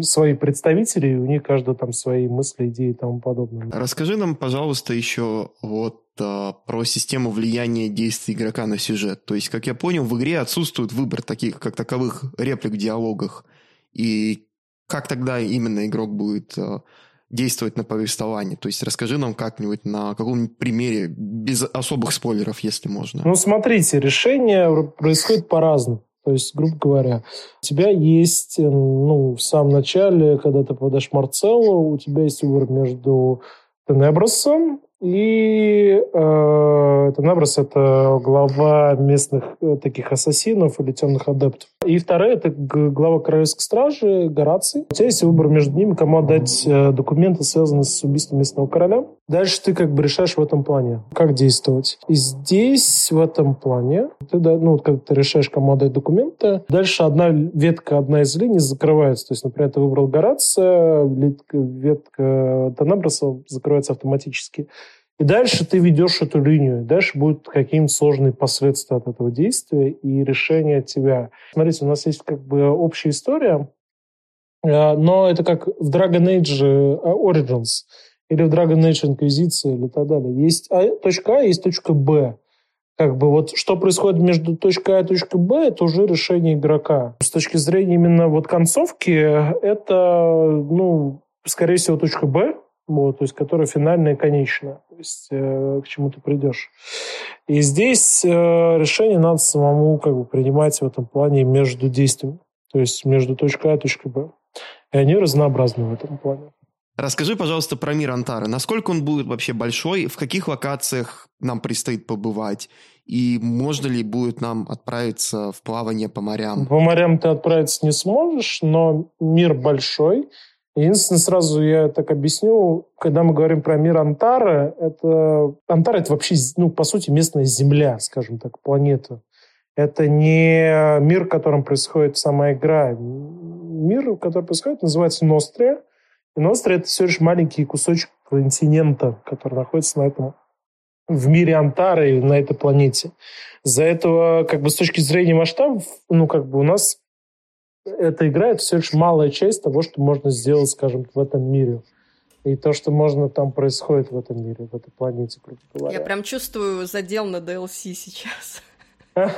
свои представители, и у них каждый там свои мысли, идеи и тому подобное. Расскажи нам, пожалуйста, еще вот а, про систему влияния действий игрока на сюжет. То есть, как я понял, в игре отсутствует выбор таких, как таковых реплик в диалогах. И как тогда именно игрок будет а, действовать на повествование? То есть расскажи нам как-нибудь на каком-нибудь примере, без особых спойлеров, если можно. Ну, смотрите, решение происходит по-разному. То есть, грубо говоря, у тебя есть, ну, в самом начале, когда ты попадаешь в Марцелло, у тебя есть выбор между Тенебросом и э, Тенеброс – это глава местных э, таких ассасинов или темных адептов. И вторая – это глава Королевской стражи Гораций. У тебя есть выбор между ними, кому отдать э, документы, связанные с убийством местного короля. Дальше ты как бы решаешь в этом плане, как действовать. И здесь, в этом плане, ты, ну, когда ты решаешь, кому отдать документы, дальше одна ветка, одна из линий закрывается. То есть, например, ты выбрал Горация, ветка Тенеброса закрывается автоматически. И дальше ты ведешь эту линию. Дальше будут какие-нибудь сложные последствия от этого действия и решение тебя. Смотрите, у нас есть как бы общая история, э, но это как в Dragon Age э, Origins или в Dragon Age Inquisition или так далее. Есть а, точка А, есть точка Б. Как бы вот что происходит между точкой А и точкой Б, это уже решение игрока. С точки зрения именно вот концовки, это, ну, скорее всего, точка Б, вот, то есть которая финальная и конечная, есть э, к чему ты придешь. И здесь э, решение надо самому как бы принимать в этом плане между действиями, то есть между точкой А и точкой Б. И они разнообразны в этом плане. Расскажи, пожалуйста, про мир Антары. Насколько он будет вообще большой? В каких локациях нам предстоит побывать? И можно ли будет нам отправиться в плавание по морям? По морям ты отправиться не сможешь, но мир большой – Единственное, сразу я так объясню, когда мы говорим про мир Антара, это Антара это вообще, ну, по сути, местная Земля, скажем так, планета. Это не мир, в котором происходит сама игра. Мир, в котором происходит, называется Нострия. И Нострия – это всего лишь маленький кусочек континента, который находится на этом в мире Антары, на этой планете. За этого, как бы с точки зрения масштабов, ну, как бы у нас эта игра — это все лишь малая часть того, что можно сделать, скажем, в этом мире. И то, что можно там происходит в этом мире, в этой планете, грубо говоря. Я прям чувствую задел на DLC сейчас. Вы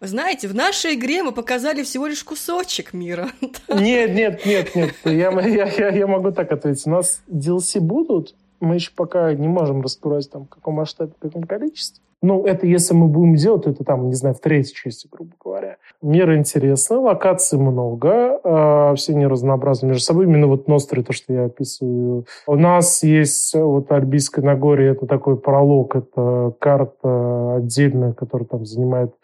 знаете, в нашей игре мы показали всего лишь кусочек мира. Нет, нет, нет, нет. Я, я, я, я могу так ответить. У нас DLC будут, мы еще пока не можем раскрывать там в каком масштабе, в каком количестве. Ну, это если мы будем делать, то это там, не знаю, в третьей части, грубо говоря. Мир интересный, локаций много, э, все они разнообразны между собой. Именно вот Ностры, то, что я описываю. У нас есть вот Альбийское Нагорье, это такой пролог, это карта отдельная, которая там занимает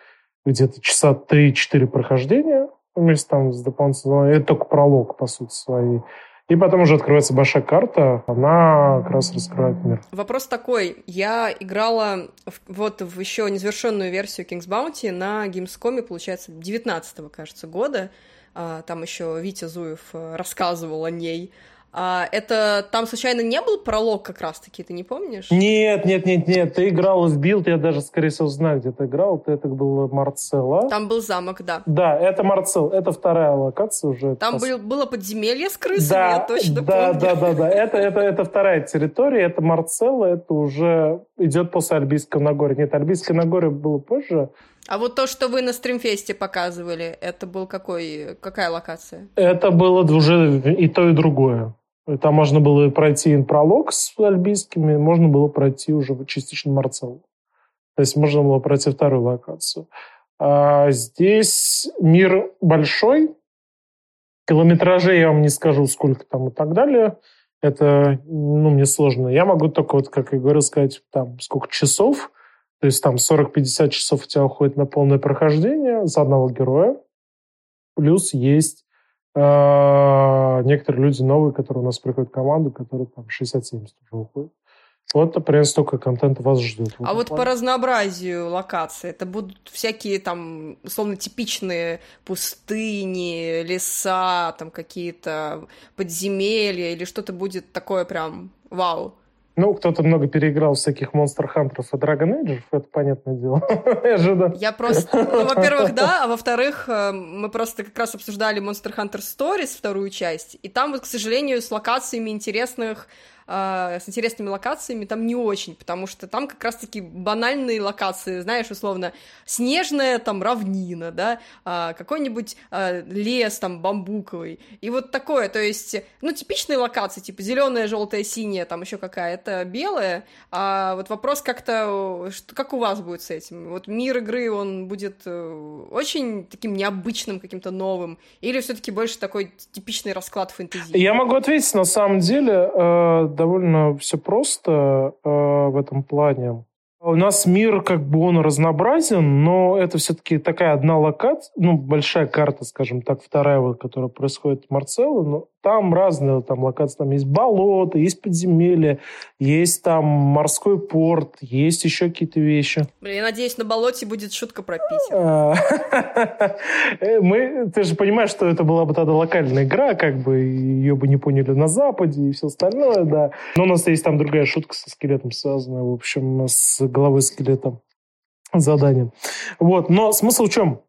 где-то часа 3-4 прохождения вместе там с дополнительным. Это только пролог, по сути, своей. И потом уже открывается большая карта, она как раз раскрывает мир. Вопрос такой. Я играла в, вот в еще незавершенную версию King's Bounty на Gamescom, получается, 19 кажется, года. А, там еще Витя Зуев э, рассказывал о ней. А это там случайно не был пролог как раз-таки, ты не помнишь? Нет, нет, нет, нет. Ты играл в билд, я даже, скорее всего, знаю, где ты играл. Ты, это был Марцелла. Там был замок, да. Да, это Марцел. Это вторая локация уже. Там был, было подземелье с крысами, да, я точно да, помню. Да, да, да. Это, это, это вторая территория. Это Марцелла. Это уже идет после Альбийского Нагорья. Нет, Альбийское Нагорье было позже. А вот то, что вы на стримфесте показывали, это был какой, какая локация? Это было уже и то, и другое. Там можно было пройти пролог с альбийскими, можно было пройти уже частично Марцеллу. То есть можно было пройти вторую локацию. А здесь мир большой, километражей я вам не скажу, сколько там и так далее. Это, ну, мне сложно. Я могу только, вот, как я говорил, сказать, там, сколько часов. То есть там 40-50 часов у тебя уходит на полное прохождение за одного героя. Плюс есть некоторые люди новые, которые у нас приходят в команду, которые там 60-70 уже уходят. Вот, например, столько контента вас ждет. А вот по разнообразию локаций, это будут всякие там, условно, типичные пустыни, леса, там какие-то подземелья, или что-то будет такое прям вау? Ну, кто-то много переиграл всяких Monster Hunter и Dragon Age, это понятное дело. Я просто, ну, во-первых, да, а во-вторых, э, мы просто как раз обсуждали Monster Hunter Stories, вторую часть, и там вот, к сожалению, с локациями интересных э, с интересными локациями там не очень, потому что там как раз-таки банальные локации, знаешь, условно, снежная там равнина, да, э, какой-нибудь э, лес там бамбуковый, и вот такое, то есть, ну, типичные локации, типа зеленая, желтая, синяя, там еще какая-то белая, а вот вопрос как-то, как у вас будет с этим? Вот мир игры, он будет э, очень таким необычным, каким-то новым, или все-таки больше такой типичный расклад фэнтези? Я могу ответить, на самом деле, э, довольно все просто э, в этом плане. У нас мир, как бы он разнообразен, но это все-таки такая одна локация, ну, большая карта, скажем так, вторая, вот, которая происходит в Марселло, но там разные там локации, там есть болото, есть подземелья, есть там морской порт, есть еще какие-то вещи. Блин, я надеюсь, на болоте будет шутка про Питер. А, мы, ты же понимаешь, что это была бы тогда локальная игра, как бы ее бы не поняли на Западе и все остальное, да. Но у нас есть там другая шутка со скелетом связанная, в общем, с головой скелета заданием. Вот, но смысл в чем?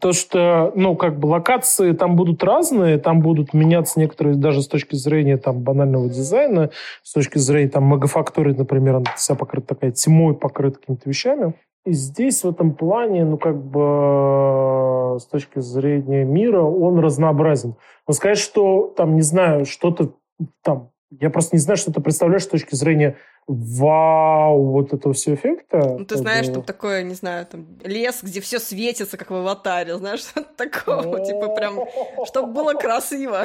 То, что, ну, как бы локации там будут разные, там будут меняться некоторые даже с точки зрения там банального дизайна, с точки зрения там многофактории, например, она вся покрыта такая тьмой, покрыта какими-то вещами. И здесь в этом плане, ну, как бы с точки зрения мира, он разнообразен. Но сказать, что там, не знаю, что-то там я просто не знаю, что ты представляешь с точки зрения вау, вот этого всего эффекта. Ну, ты знаешь, что такое, не знаю, там, лес, где все светится, как в аватаре, знаешь, что такого, типа прям, чтобы было красиво.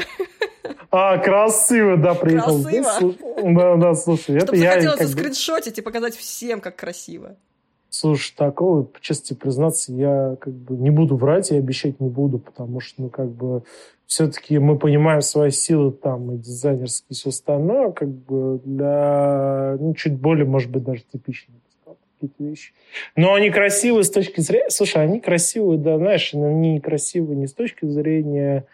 А, красиво, да, приехал. Красиво. Да, да, слушай, это я... Чтобы захотелось скриншотить и показать всем, как красиво. Слушай, такого, честно признаться, я как бы не буду врать и обещать не буду, потому что, ну, как бы, все-таки мы понимаем свои силы там и дизайнерские, и все остальное, как бы для, ну, чуть более, может быть, даже типичные какие-то вещи. Но они красивые с точки зрения... Слушай, они красивые, да, знаешь, они некрасивые не с точки зрения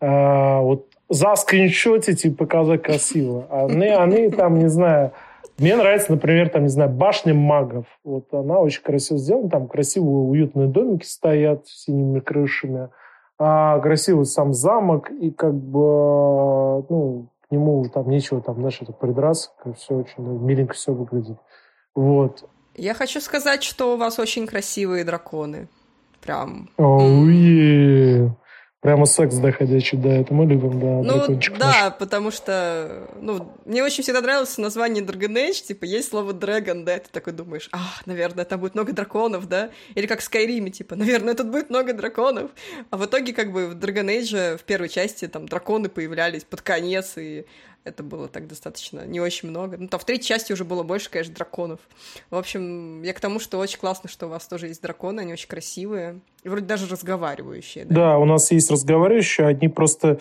а, вот заскриншотить и показать красиво. Они, они там, не знаю... Мне нравится, например, там, не знаю, башня магов. Вот она очень красиво сделана. Там красивые уютные домики стоят с синими крышами а, красивый сам замок, и как бы, ну, к нему там нечего там, знаешь, это придраться, все очень миленько все выглядит. Вот. Я хочу сказать, что у вас очень красивые драконы. Прям. Oh, yeah. Прямо секс доходящий, да, это мы любим, да, Ну, да, наш. потому что, ну, мне очень всегда нравилось название Dragon Age, типа, есть слово Dragon, да, ты такой думаешь, а, наверное, там будет много драконов, да, или как в Skyrim, типа, наверное, тут будет много драконов, а в итоге, как бы, в Dragon Age в первой части там драконы появлялись под конец, и это было так достаточно, не очень много. Ну, там в третьей части уже было больше, конечно, драконов. В общем, я к тому, что очень классно, что у вас тоже есть драконы, они очень красивые. И вроде даже разговаривающие. Да, да у нас есть разговаривающие, одни просто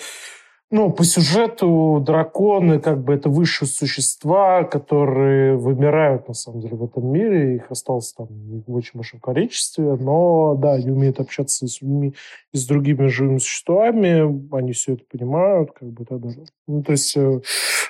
ну, по сюжету драконы, как бы, это высшие существа, которые вымирают, на самом деле, в этом мире. Их осталось там в очень большом количестве. Но, да, они умеют общаться с людьми, и с другими живыми существами. Они все это понимают, как бы, так далее. Ну, то есть... Э,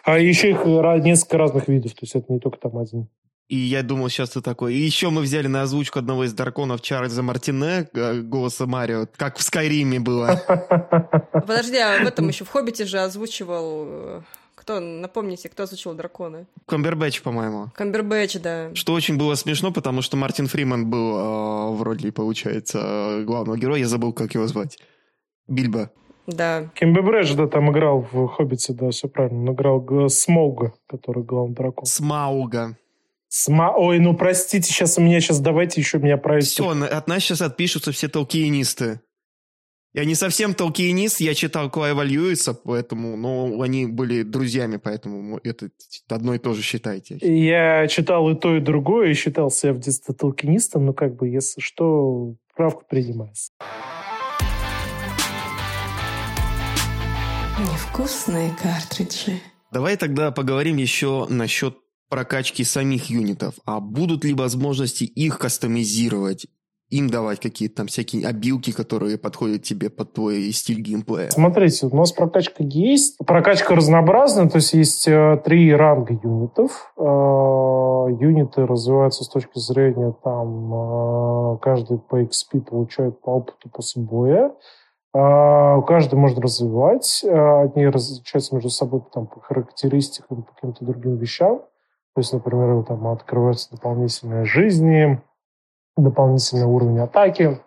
а еще их несколько разных видов. То есть это не только там один. И я думал, сейчас ты такой. И еще мы взяли на озвучку одного из драконов Чарльза Мартине, э, голоса Марио, как в Скайриме было. Подожди, а в этом еще в «Хоббите» же озвучивал... Э, кто, напомните, кто озвучивал драконы? Камбербэтч, по-моему. Камбербэтч, да. Что очень было смешно, потому что Мартин Фриман был э, в роли, получается, главного героя. Я забыл, как его звать. Бильбо. Да. Кимбебредж, да, там играл в «Хоббите», да, все правильно. Он играл Смауга, который главный дракон. Смауга. Сма... Ой, ну простите, сейчас у меня сейчас давайте еще меня править. Все, от нас сейчас отпишутся все толкиенисты. Я не совсем толкиенист, я читал Клайва Льюиса, поэтому, ну, они были друзьями, поэтому это одно и то же считайте. Я читал и то, и другое, и считал себя в детстве толкинистом, но как бы, если что, правка принимается. Невкусные картриджи. Давай тогда поговорим еще насчет прокачки самих юнитов. А будут ли возможности их кастомизировать? им давать какие-то там всякие обилки, которые подходят тебе под твой стиль геймплея? Смотрите, у нас прокачка есть. Прокачка разнообразная, то есть есть э, три ранга юнитов. Э, юниты развиваются с точки зрения там э, каждый по XP получает по опыту после боя. Каждый можно развивать. Одни различаются между собой там, по характеристикам, по каким-то другим вещам. То есть, например, там открываются дополнительные жизни, дополнительный уровень атаки,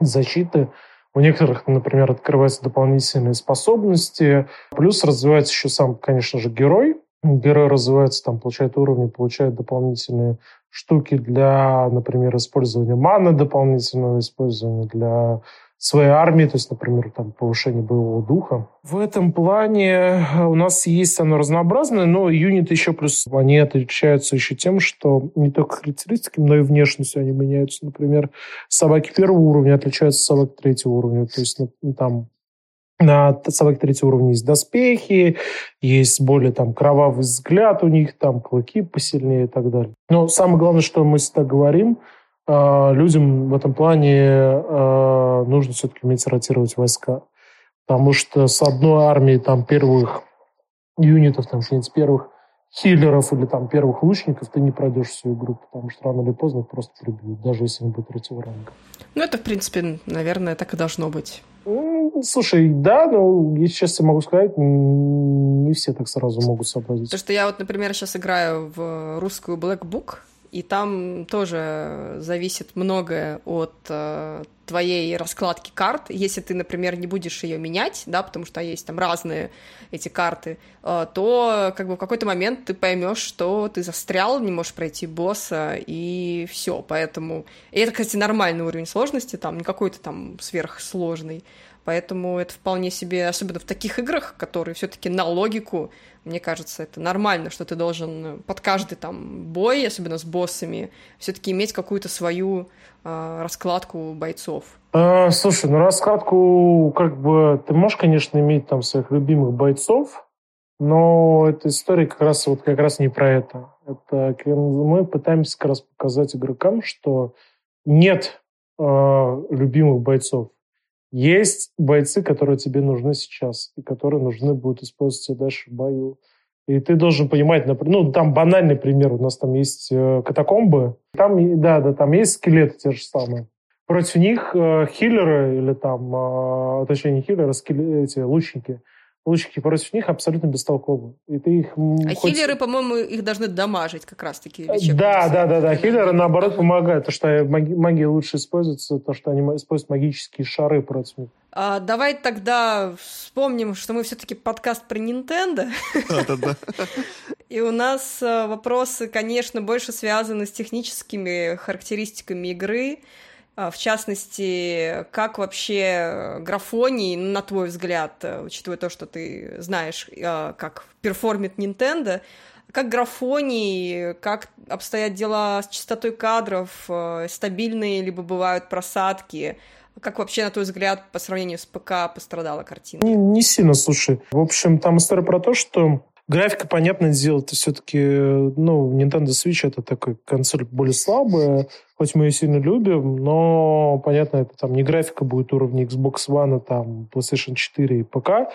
защиты. У некоторых, например, открываются дополнительные способности. Плюс развивается еще сам, конечно же, герой. Герой развивается, там, получает уровни, получает дополнительные штуки для, например, использования маны, дополнительного использования для своей армии, то есть, например, там, повышение боевого духа. В этом плане э, у нас есть оно разнообразное, но юниты еще плюс, они отличаются еще тем, что не только характеристиками, но и внешностью они меняются. Например, собаки первого уровня отличаются от собак третьего уровня, то есть ну, там на собаке третьего уровня есть доспехи, есть более там кровавый взгляд у них, там клыки посильнее и так далее. Но самое главное, что мы всегда говорим – людям в этом плане а, нужно все-таки уметь ротировать войска. Потому что с одной армией там первых юнитов, там, первых хиллеров или там первых лучников ты не пройдешь всю игру, потому что рано или поздно их просто прибьют, даже если они будут третьего ранга. Ну, это, в принципе, наверное, так и должно быть. Ну, слушай, да, но, если честно могу сказать, не все так сразу могут сообразить. Потому что я вот, например, сейчас играю в русскую Black Book, и там тоже зависит многое от э, твоей раскладки карт. Если ты, например, не будешь ее менять, да, потому что есть там разные эти карты, э, то как бы в какой-то момент ты поймешь, что ты застрял, не можешь пройти босса, и все. Поэтому... И это, кстати, нормальный уровень сложности, там, не какой-то там сверхсложный. Поэтому это вполне себе, особенно в таких играх, которые все-таки на логику, мне кажется, это нормально, что ты должен под каждый там бой, особенно с боссами, все-таки иметь какую-то свою э, раскладку бойцов. А, слушай, ну раскладку, как бы, ты можешь, конечно, иметь там своих любимых бойцов, но эта история как раз вот как раз не про это. Это мы пытаемся как раз показать игрокам, что нет э, любимых бойцов. Есть бойцы, которые тебе нужны сейчас, и которые нужны будут использоваться дальше в бою. И ты должен понимать, например, ну, там банальный пример, у нас там есть э, катакомбы, там, да, да, там есть скелеты те же самые. Против них э, хиллеры или там, э, точнее, не хиллеры, а скелеты, эти лучники – лучники против них абсолютно бестолковы. И ты их а хоть... хиллеры, по-моему, их должны дамажить как раз-таки. Да, да, да, да. Хиллеры, наоборот, помогают. То, что маги- магия лучше используется, то, что они используют магические шары против них. А, давай тогда вспомним, что мы все-таки подкаст про Nintendo. И у нас э, вопросы, конечно, больше связаны с техническими характеристиками игры. А, в частности, как вообще графоний, на твой взгляд, э, учитывая то, что ты знаешь, э, как перформит Nintendo, как графоний, как обстоят дела с частотой кадров, э, стабильные либо бывают просадки, как вообще, на твой взгляд, по сравнению с ПК пострадала картина? Не, не сильно, слушай. В общем, там история про то, что Графика, понятное дело, это все-таки, ну, Nintendo Switch это такая консоль более слабая, хоть мы ее сильно любим, но, понятно, это там не графика будет уровня Xbox One, а там PlayStation 4 и ПК.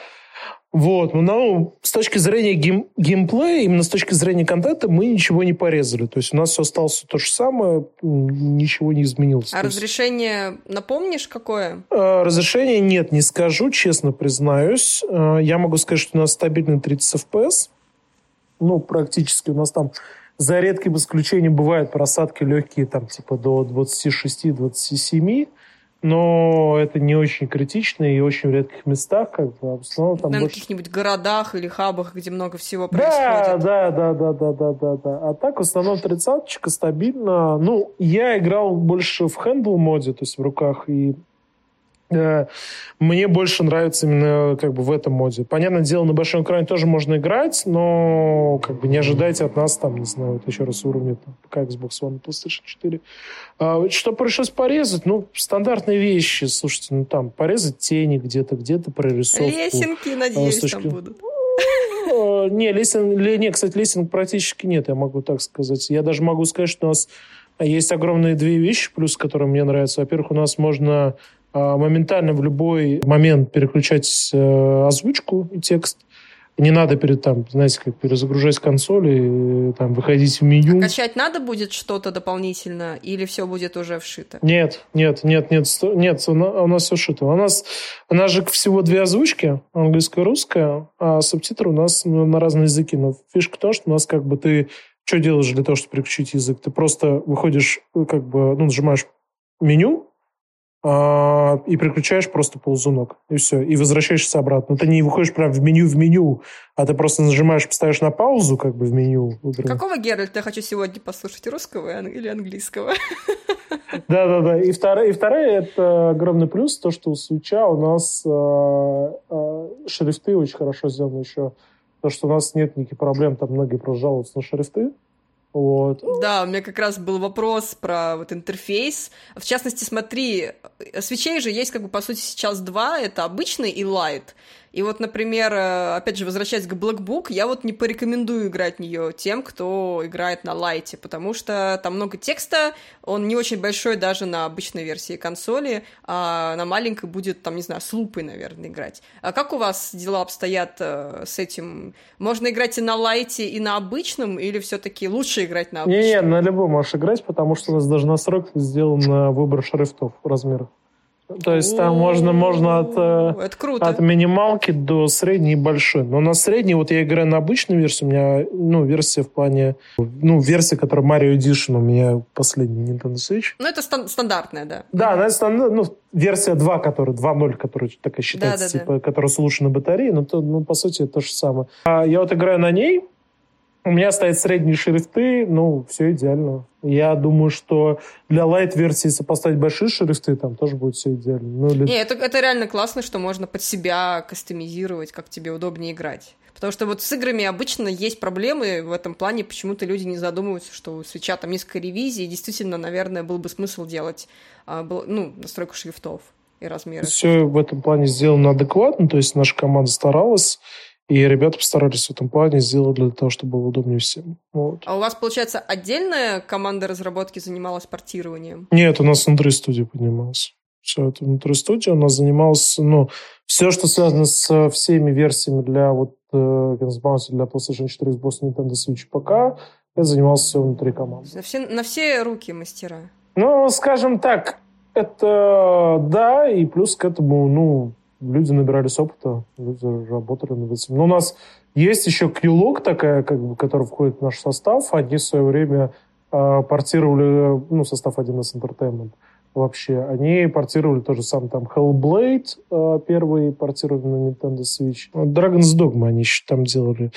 Вот, но ну, с точки зрения гейм, геймплея, именно с точки зрения контента, мы ничего не порезали. То есть у нас все осталось то же самое, ничего не изменилось. А разрешение, напомнишь, какое? А, разрешение нет, не скажу, честно признаюсь. А, я могу сказать, что у нас стабильный 30 FPS. Ну, практически у нас там за редким исключением бывают просадки легкие, там, типа до 26-27. но это не очень критично и очень в редких местах, как бы, а в основном там На больше... каких-нибудь городах или хабах, где много всего происходит. да, да, да, да, да, да, да. А так в основном тридцаточка стабильно. Ну, я играл больше в хендл моде, то есть в руках, и мне больше нравится именно как бы в этом моде. Понятное дело, на большом экране тоже можно играть, но как бы не ожидайте от нас там, не знаю, вот еще раз уровня там, пока Xbox One PlayStation 4. А, что пришлось порезать? Ну, стандартные вещи. Слушайте, ну там порезать тени где-то, где-то прорисовку. Лесенки, надеюсь, с точки- там будут. Э, Не, лесен, ле- не, кстати, лесенок практически нет, я могу так сказать. Я даже могу сказать, что у нас есть огромные две вещи, плюс которые мне нравятся. Во-первых, у нас можно а, моментально в любой момент переключать э, озвучку и текст. Не надо перед там, знаете, как перезагружать консоль и там выходить в меню. Качать надо будет что-то дополнительно или все будет уже вшито? Нет, нет, нет, нет, нет, у на- у нас все шито. У нас, у нас же всего две озвучки, английская и русская, а субтитры у нас на разные языки. Но фишка в том, что у нас как бы ты что делаешь для того, чтобы переключить язык? Ты просто выходишь, э, как бы, ну, нажимаешь меню, а, и переключаешь просто ползунок, и все, и возвращаешься обратно. Ты не выходишь прям в меню в меню, а ты просто нажимаешь, ставишь на паузу, как бы в меню. игры. Какого Геральта я хочу сегодня послушать, русского или английского? Да, да, да. И вторая, и вторая это огромный плюс, то, что у свеча у нас э, э, шрифты очень хорошо сделаны еще. То, что у нас нет никаких проблем, там многие просто жалуются на шрифты. Вот. Да, у меня как раз был вопрос про вот интерфейс. В частности, смотри, э, свечей же есть как бы по сути сейчас два, это обычный и light. И вот, например, э, опять же, возвращаясь к Black Book, я вот не порекомендую играть в нее тем, кто играет на лайте, потому что там много текста, он не очень большой даже на обычной версии консоли, а на маленькой будет, там, не знаю, с лупой, наверное, играть. А как у вас дела обстоят э, с этим? Можно играть и на лайте, и на обычном, или все-таки лучше играть на обычном? Не-не, на любом можешь играть, потому что у нас даже настройка сделан выбор шрифтов размеров. То есть там можно, можно от, э, Это круто. от минималки до средней и большой. Но на средней, вот я играю на обычную версию, у меня, ну, версия в плане, ну, версия, которая Mario Edition у меня последний Nintendo Switch. Ну, это стан- стандартная, да. Да, она стандарт- ну, версия 2, которая 2.0, которая такая считается, Да-да-да. типа, которая с улучшенной батареей, но то, ну, по сути, это то же самое. А я вот играю на ней, у меня стоят средние шрифты, ну, все идеально. Я думаю, что для лайт-версии сопоставить большие шрифты, там тоже будет все идеально. Ну, или- Не, это, это реально классно, что можно под себя кастомизировать, как тебе удобнее играть. Потому что вот с играми обычно есть проблемы в этом плане, почему-то люди не задумываются, что у свеча там несколько ревизий, и действительно, наверное, был бы смысл делать а, ну, настройку шрифтов и размеров. Все в этом плане сделано адекватно, то есть наша команда старалась, и ребята постарались в этом плане сделать для того, чтобы было удобнее всем. Вот. А у вас, получается, отдельная команда разработки занималась портированием? Нет, у нас внутри студии поднимался. Все это внутри студии. У нас занимался, ну, все, что связано с всеми версиями для вот э, для PlayStation 4, Xbox, Nintendo Switch, ПК, это занимался все внутри команды. На все, на все руки мастера. Ну, скажем так, это да, и плюс к этому, ну, люди набирались опыта, люди работали над этим. Но у нас есть еще Q-Log такая, как бы, которая входит в наш состав. Они в свое время э, портировали, ну, состав 1С Entertainment вообще. Они портировали то же самое, там, Hellblade э, первый портировали на Nintendo Switch. Dragon's Dogma они еще там делали.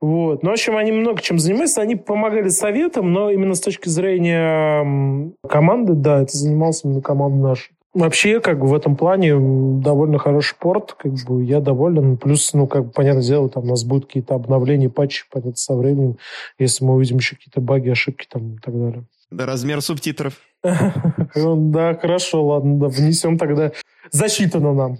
Вот. Ну, в общем, они много чем занимаются. Они помогали советам, но именно с точки зрения команды, да, это занимался именно команда наша. Вообще, как бы в этом плане довольно хороший порт, как бы я доволен. Плюс, ну, как бы, понятное дело, там у нас будут какие-то обновления, патчи, понятно, со временем, если мы увидим еще какие-то баги, ошибки там и так далее. Да, размер субтитров. Да, хорошо, ладно, да, внесем тогда. Засчитано нам.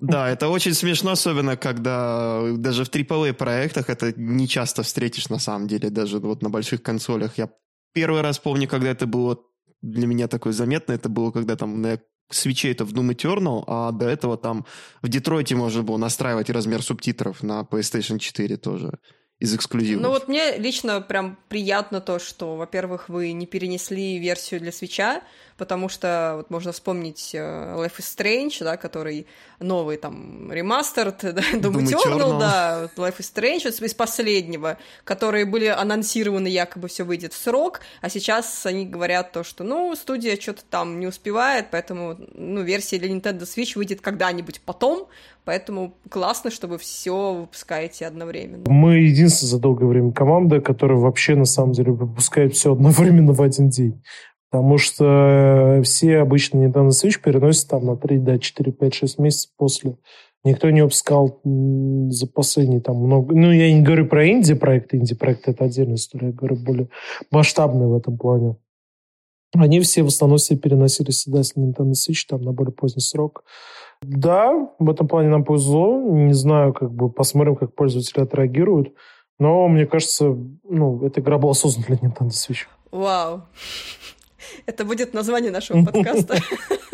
Да, это очень смешно, особенно когда даже в AAA проектах это не часто встретишь на самом деле, даже вот на больших консолях. Я первый раз помню, когда это было для меня такое заметно, это было когда там на свече это в Doom Eternal, а до этого там в Детройте можно было настраивать размер субтитров на PlayStation 4 тоже. Из эксклюзивов. Ну вот мне лично прям приятно то, что, во-первых, вы не перенесли версию для свеча, потому что вот можно вспомнить э, Life is Strange, да, который новый там ремастер, да, Doom, Doom Eternal, Eternal, да, Life is Strange из последнего, которые были анонсированы, якобы все выйдет в срок, а сейчас они говорят то, что, ну, студия что-то там не успевает, поэтому, ну, версия для Nintendo Switch выйдет когда-нибудь потом, поэтому классно, что вы все выпускаете одновременно. Мы единственная за долгое время команда, которая вообще на самом деле выпускает все одновременно в один день. Потому что все обычно Nintendo Switch переносят там на 3, да, 4, 5, 6 месяцев после. Никто не выпускал за последние там много... Ну, я не говорю про инди-проекты. Инди-проекты — это отдельная история. Я говорю более масштабные в этом плане. Они все в основном все переносили всегда с Nintendo Switch там на более поздний срок. Да, в этом плане нам повезло. Не знаю, как бы посмотрим, как пользователи отреагируют. Но мне кажется, ну, эта игра была создана для Nintendo Switch. Вау. Это будет название нашего подкаста.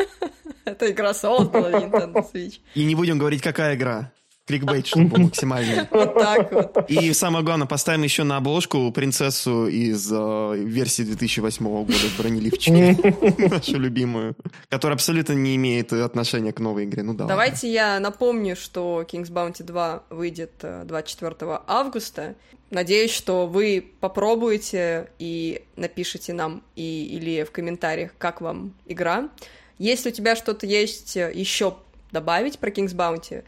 Эта игра создана для Nintendo Switch. И не будем говорить, какая игра кликбейт, чтобы максимальный. Вот так вот. И самое главное, поставим еще на обложку принцессу из э, версии 2008 года в нашу любимую, которая абсолютно не имеет отношения к новой игре. Ну да. Давайте я напомню, что King's Bounty 2 выйдет 24 э, августа. Надеюсь, что вы попробуете и напишите нам и или в комментариях, как вам игра. Если у тебя что-то есть э, еще добавить про King's Bounty,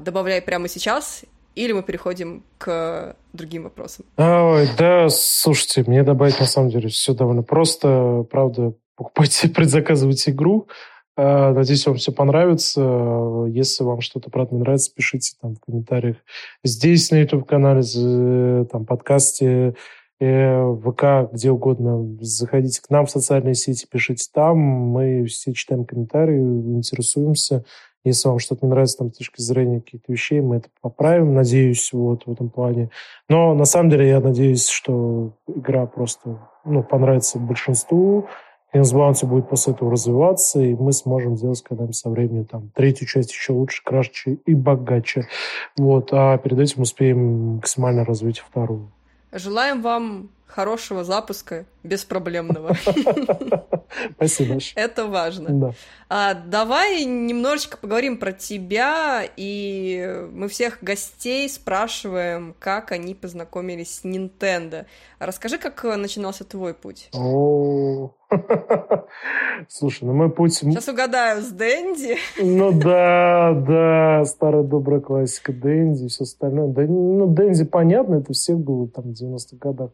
добавляй прямо сейчас, или мы переходим к другим вопросам? Ой, да, слушайте, мне добавить на самом деле все довольно просто. Правда, покупайте, предзаказывайте игру. А, надеюсь, вам все понравится. Если вам что-то, правда, не нравится, пишите там в комментариях здесь, на YouTube-канале, там, подкасте, э, ВК, где угодно. Заходите к нам в социальные сети, пишите там. Мы все читаем комментарии, интересуемся. Если вам что-то не нравится там, с точки зрения каких-то вещей, мы это поправим, надеюсь, вот в этом плане. Но на самом деле я надеюсь, что игра просто ну, понравится большинству. King's Bounty будет после этого развиваться, и мы сможем сделать когда-нибудь со временем там, третью часть еще лучше, краше и богаче. Вот. А перед этим успеем максимально развить вторую. Желаем вам хорошего запуска, беспроблемного. Спасибо. Это важно. Да. А, давай немножечко поговорим про тебя, и мы всех гостей спрашиваем, как они познакомились с Nintendo. Расскажи, как начинался твой путь. О, слушай, ну мой путь... Сейчас угадаю, с Дэнди? Ну да, да, старая добрая классика Дэнди и все остальное. Да, ну, Дэнди, понятно, это всех было там в 90-х годах.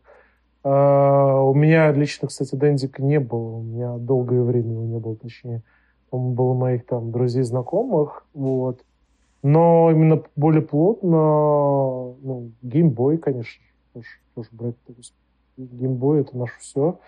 А, у меня лично, кстати, Дендика не было. У меня долгое время его не было, точнее. Он был у моих там друзей, знакомых. Вот. Но именно более плотно, ну, геймбой, конечно. Тоже, тоже брать геймбой это наше все.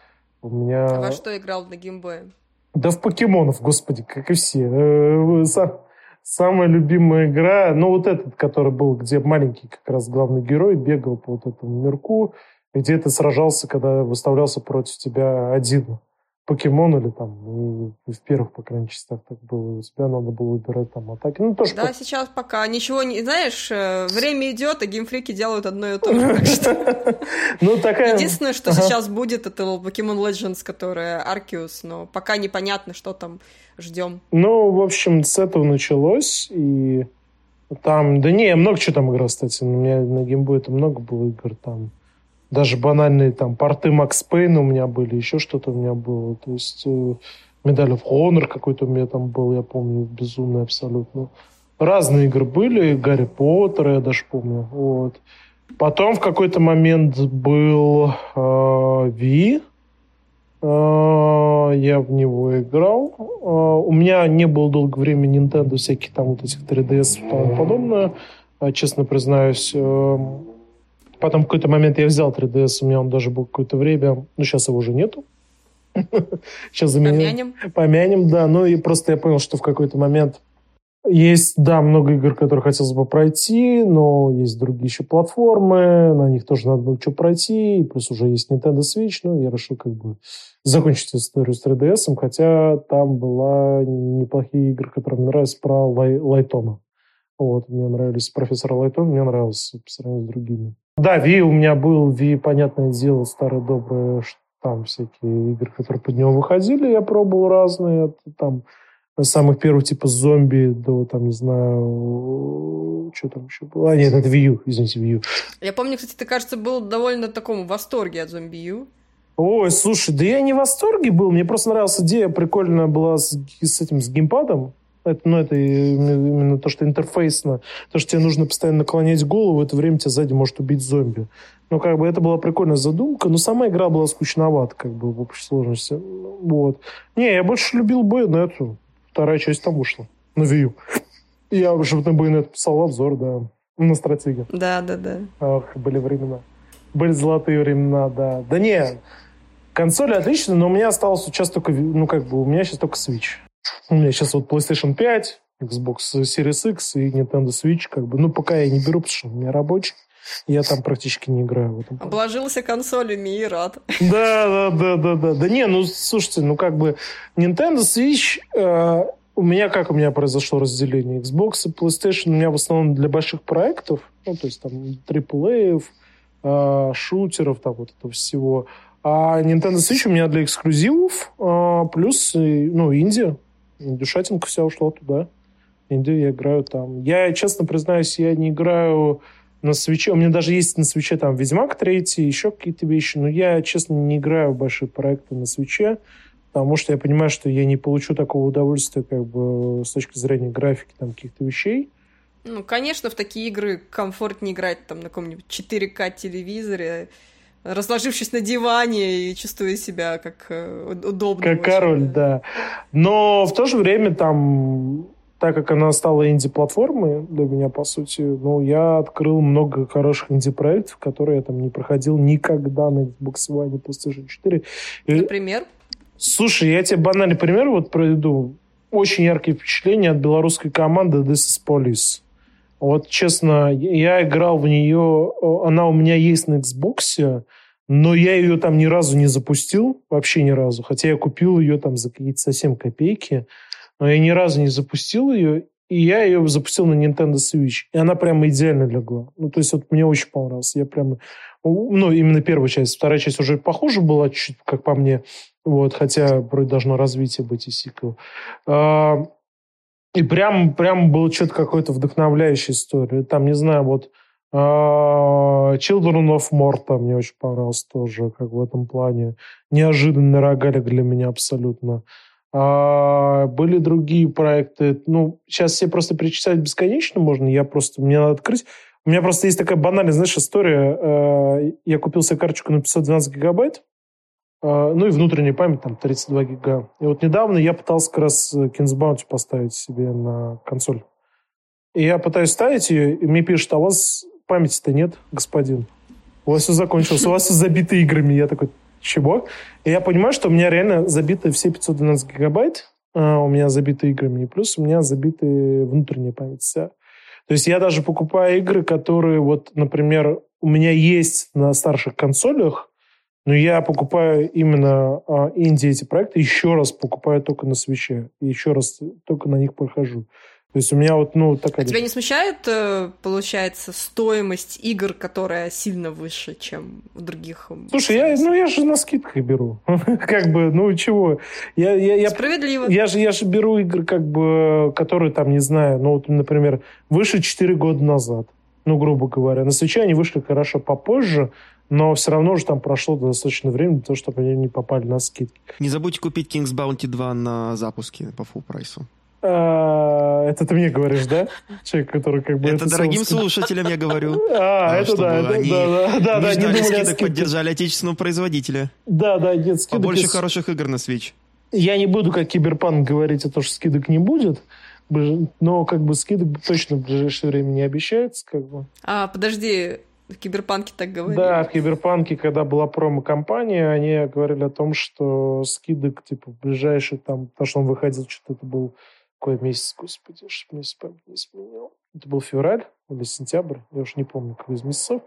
У меня... А во что играл на геймбое? Да в покемонов, господи, как и все. Э, сам, самая любимая игра, ну вот этот, который был, где маленький как раз главный герой бегал по вот этому мирку, где ты сражался, когда выставлялся против тебя один покемон или там, и в первых, по крайней мере, частях так было, у тебя надо было выбирать там атаки. Ну, тоже да, как... сейчас пока ничего не... Знаешь, э, время идет, а геймфрики делают одно и то же. Ну, такая... Единственное, что сейчас будет, это Pokemon Legends, которая Arceus, но пока непонятно, что там ждем. Ну, в общем, с этого началось, и там... Да не, много чего там играл, кстати. У меня на геймбой это много было игр там даже банальные там порты Макс Пейна у меня были, еще что-то у меня было. То есть э, медаль of Honor какой-то у меня там был, я помню, безумный абсолютно. Разные игры были, Гарри Поттер, я даже помню. Вот. Потом в какой-то момент был э, Ви. Э, я в него играл. Э, у меня не было долгое время Nintendo, всяких там вот этих 3DS и тому подобное. Э, честно признаюсь. Э, Потом в какой-то момент я взял 3DS, у меня он даже был какое-то время, ну, сейчас его уже нету. Сейчас заменим. Помянем. Помянем, да. Ну, и просто я понял, что в какой-то момент есть, да, много игр, которые хотелось бы пройти, но есть другие еще платформы, на них тоже надо было что пройти, и плюс уже есть Nintendo Switch, ну, я решил как бы закончить историю с 3DS, хотя там была неплохие игры, которые мне нравились про Лай Лайтона. Вот, мне нравились профессор Лайтон, мне нравился по сравнению с другими. Да, Ви у меня был, Ви, понятное дело, старый добрый, там всякие игры, которые под него выходили, я пробовал разные, там самых первых типа зомби до, там, не знаю, что там еще было. А, нет, это U, извините, U. Я помню, кстати, ты, кажется, был довольно таком восторге от зомби U. Ой, слушай, да я не в восторге был, мне просто нравилась идея, прикольная была с, с этим, с геймпадом. Это, ну, это именно то, что интерфейсно. То, что тебе нужно постоянно наклонять голову, в это время тебя сзади может убить зомби. Ну, как бы это была прикольная задумка, но сама игра была скучновата, как бы, в общей сложности. Вот. Не, я больше любил Байонету. Вторая часть там вышла. На U. Я уже на Байонет писал обзор, да. На стратегию. Да, да, да. Ах, были времена. Были золотые времена, да. Да не, консоли отличные, но у меня осталось сейчас только, ну, как бы, у меня сейчас только Switch. У меня сейчас вот PlayStation 5, Xbox Series X и Nintendo Switch, как бы. Ну, пока я не беру, потому что у меня рабочий. Я там практически не играю в этом. Обложился консолями и рад. Да, да, да, да, да. Да не, ну, слушайте, ну, как бы Nintendo Switch... Э, у меня как у меня произошло разделение? Xbox и PlayStation у меня в основном для больших проектов, ну, то есть там AAA, э, шутеров, там вот этого всего. А Nintendo Switch у меня для эксклюзивов, э, плюс, ну, Индия. Душатинка вся ушла туда. Индию я играю там. Я, честно признаюсь, я не играю на свече. У меня даже есть на свече там Ведьмак третий, еще какие-то вещи. Но я, честно, не играю в большие проекты на свече, потому что я понимаю, что я не получу такого удовольствия как бы с точки зрения графики там каких-то вещей. Ну, конечно, в такие игры комфортнее играть там на каком-нибудь 4К телевизоре, разложившись на диване и чувствуя себя как э, удобно. Как очень, король, да. да. Но в то же время там так как она стала инди-платформой для меня, по сути, ну, я открыл много хороших инди-проектов, которые я там не проходил никогда на Xbox One и PlayStation 4. И... Например? Слушай, я тебе банальный пример вот проведу. Очень яркие впечатления от белорусской команды This is Police. Вот, честно, я играл в нее, она у меня есть на Xbox, но я ее там ни разу не запустил, вообще ни разу. Хотя я купил ее там за какие-то совсем копейки но я ни разу не запустил ее, и я ее запустил на Nintendo Switch, и она прямо идеально легла. Ну, то есть вот мне очень понравилось. Я прямо... Ну, именно первая часть. Вторая часть уже похуже была чуть-чуть, как по мне. Вот, хотя вроде должно развитие быть и сиквел. А, и прям, прям было что-то какое-то вдохновляющая история. Там, не знаю, вот а, Children of Morta мне очень понравился тоже, как в этом плане. Неожиданный рогалик для меня абсолютно. А, были другие проекты. Ну, сейчас все просто перечислять бесконечно можно. Я просто... Мне надо открыть. У меня просто есть такая банальная, знаешь, история. А, я купил себе карточку на 512 гигабайт. А, ну и внутренняя память там 32 гига. И вот недавно я пытался как раз Kings Bounty поставить себе на консоль. И я пытаюсь ставить ее, и мне пишут, а у вас памяти-то нет, господин. У вас все закончилось, у вас все забито играми. Я такой, чего. И я понимаю, что у меня реально забиты все 512 гигабайт, а у меня забиты играми, и плюс у меня забиты внутренняя память вся. То есть я даже покупаю игры, которые вот, например, у меня есть на старших консолях, но я покупаю именно а, инди эти проекты, еще раз покупаю только на свече, и еще раз только на них прохожу. То есть у меня вот, ну, такая... А тебя не смущает, э, получается, стоимость игр, которая сильно выше, чем в других? Слушай, я, ну, я же на скидках беру. как бы, ну, чего? Я, я, я, Справедливо. Я же, я же беру игры, как бы, которые там, не знаю, ну, вот, например, вышли 4 года назад. Ну, грубо говоря. На свече они вышли хорошо попозже, но все равно уже там прошло достаточно времени для того, чтобы они не попали на скидки. Не забудьте купить King's Bounty 2 на запуске по full прайсу. А, это ты мне говоришь, да? Человек, который как бы... Это, это дорогим слушателям я говорю. А, это да, это, они да, да, да, да, не скидок, поддержали отечественного производителя. Да, да, нет, скидок... Побольше хороших игр на Switch. Я не буду, как Киберпанк, говорить о том, что скидок не будет, но как бы скидок точно в ближайшее время не обещается, как бы. А, подожди, в Киберпанке так говорили. Да, в Киберпанке, когда была промо-компания, они говорили о том, что скидок, типа, в ближайший там, потому что он выходил, что-то это был какой месяц, господи, чтобы мне память не сменил. Это был февраль или сентябрь, я уж не помню, какой из месяцев.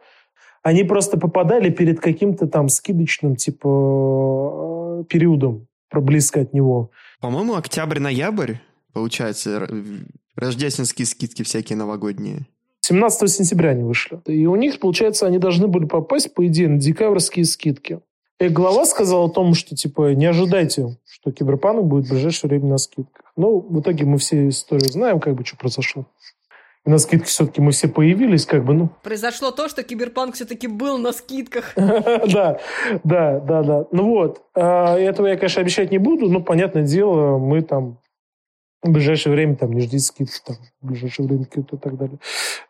Они просто попадали перед каким-то там скидочным, типа, периодом, близко от него. По-моему, октябрь-ноябрь, получается, рождественские скидки всякие новогодние. 17 сентября они вышли. И у них, получается, они должны были попасть, по идее, на декабрьские скидки. И глава сказал о том, что, типа, не ожидайте, что киберпанк будет в ближайшее время на скидках. Ну, в итоге мы все историю знаем, как бы, что произошло. И на скидке все-таки мы все появились, как бы, ну... Произошло то, что киберпанк все-таки был на скидках. Да, да, да, да. Ну вот, а, этого я, конечно, обещать не буду, но, понятное дело, мы там в ближайшее время там не ждите скидки, там, в ближайшее время и так далее.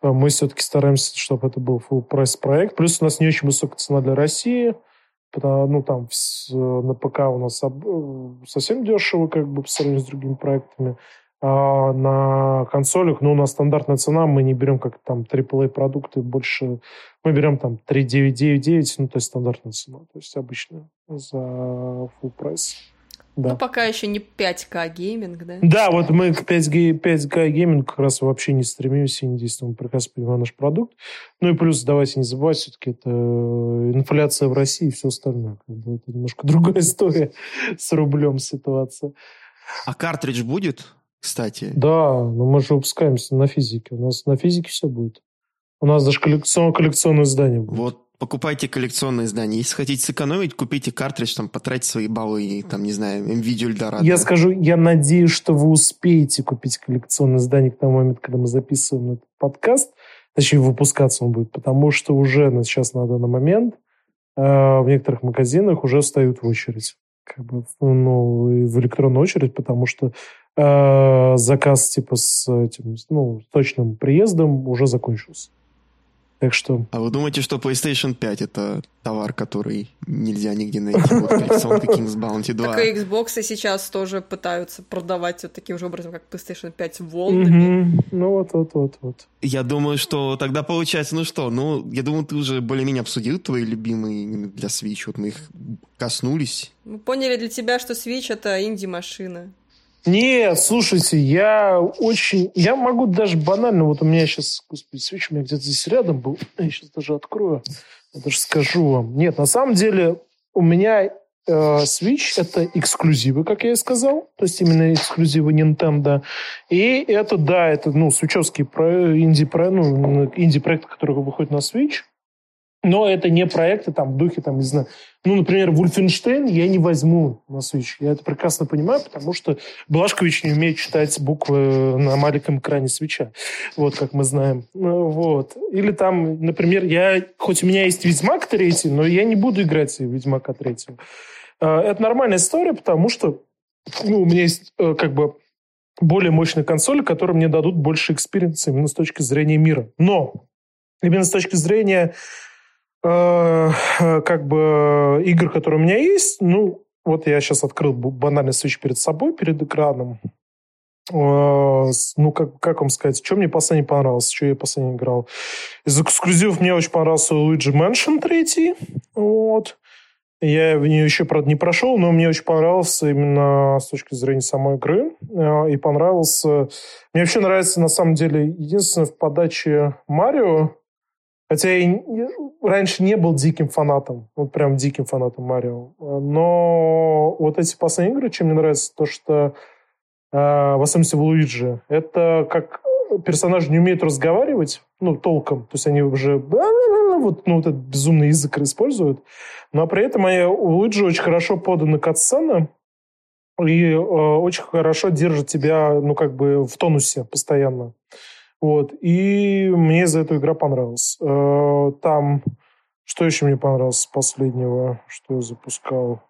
А мы все-таки стараемся, чтобы это был full прайс проект. Плюс у нас не очень высокая цена для России. Потому, ну, там на ПК у нас совсем дешево, как бы, по сравнению с другими проектами. А на консолях, ну, у нас стандартная цена, мы не берем как там AAA продукты, больше мы берем там 3999, ну, то есть стандартная цена, то есть обычная за full price. Да. Ну, пока еще не 5К гейминг, да? Да, вот мы к 5G, 5К гейминг как раз вообще не стремимся, не действуем, прекрасно понимаем наш продукт. Ну и плюс, давайте не забывать, все-таки это инфляция в России и все остальное. Как бы это немножко другая история с рублем ситуация. А картридж будет, кстати? Да, но мы же выпускаемся на физике. У нас на физике все будет. У нас даже коллекционное, коллекционное издание будет. Вот покупайте коллекционные издания. Если хотите сэкономить, купите картридж, там, потратьте свои баллы и, там, не знаю, NVIDIA Eldorado. Я скажу, я надеюсь, что вы успеете купить коллекционное издание к тому моменту, когда мы записываем этот подкаст. Точнее, выпускаться он будет, потому что уже сейчас на данный момент э, в некоторых магазинах уже встают в очередь. Как бы, ну, в электронную очередь, потому что э, заказ типа с этим, ну, точным приездом уже закончился. Так что... А вы думаете, что PlayStation 5 это товар, который нельзя нигде найти? Вот коллекционка King's Bounty 2. Так и Xbox сейчас тоже пытаются продавать вот таким же образом, как PlayStation 5 волнами. Ну вот, вот, вот, вот. Я думаю, что тогда получается, ну что, ну, я думаю, ты уже более-менее обсудил твои любимые для Switch, вот мы их коснулись. Мы поняли для тебя, что Switch это инди-машина. Нет, слушайте, я очень... Я могу даже банально... Вот у меня сейчас... Господи, свеч у меня где-то здесь рядом был. Я сейчас даже открою. Я даже скажу вам. Нет, на самом деле у меня э, Switch — это эксклюзивы, как я и сказал. То есть именно эксклюзивы Nintendo. И это, да, это, ну, свечевские про, инди, про, ну, инди-проекты, которые выходят на Switch. Но это не проекты там в духе, там, не знаю, ну, например, Вульфенштейн я не возьму на Switch. Я это прекрасно понимаю, потому что Бласковиц не умеет читать буквы на маленьком экране Switch а. Вот, как мы знаем. Ну, вот. Или там, например, я, хоть у меня есть Ведьмак третий, но я не буду играть в Ведьмака третьего. А, это нормальная история, потому что ну, у меня есть э, как бы более мощные консоли, которые мне дадут больше experience а именно с точки зрения мира. Но именно с точки зрения Э, как бы игр, которые у меня есть, ну, вот я сейчас открыл банальный Switch перед собой, перед экраном. Э, ну, как, как вам сказать, что мне последний понравилось, что я последний играл. Из эксклюзивов мне очень понравился Luigi Mansion 3. Вот. Я в нее еще, правда, не прошел, но мне очень понравился именно с точки зрения самой игры. Э, и понравился... Мне вообще нравится, на самом деле, единственное, в подаче Марио Хотя я раньше не был диким фанатом, вот прям диким фанатом Марио. Но вот эти последние игры, чем мне нравится, то что э, в особенности в Луиджи, это как персонажи не умеют разговаривать, ну, толком. То есть они уже вот, ну, вот этот безумный язык используют. Но при этом они, у Луиджи очень хорошо поданы катсцены, и э, очень хорошо держит тебя, ну, как бы в тонусе постоянно. Вот. И мне за эту игра понравилась. Э, там... Что еще мне понравилось с последнего, что я запускал?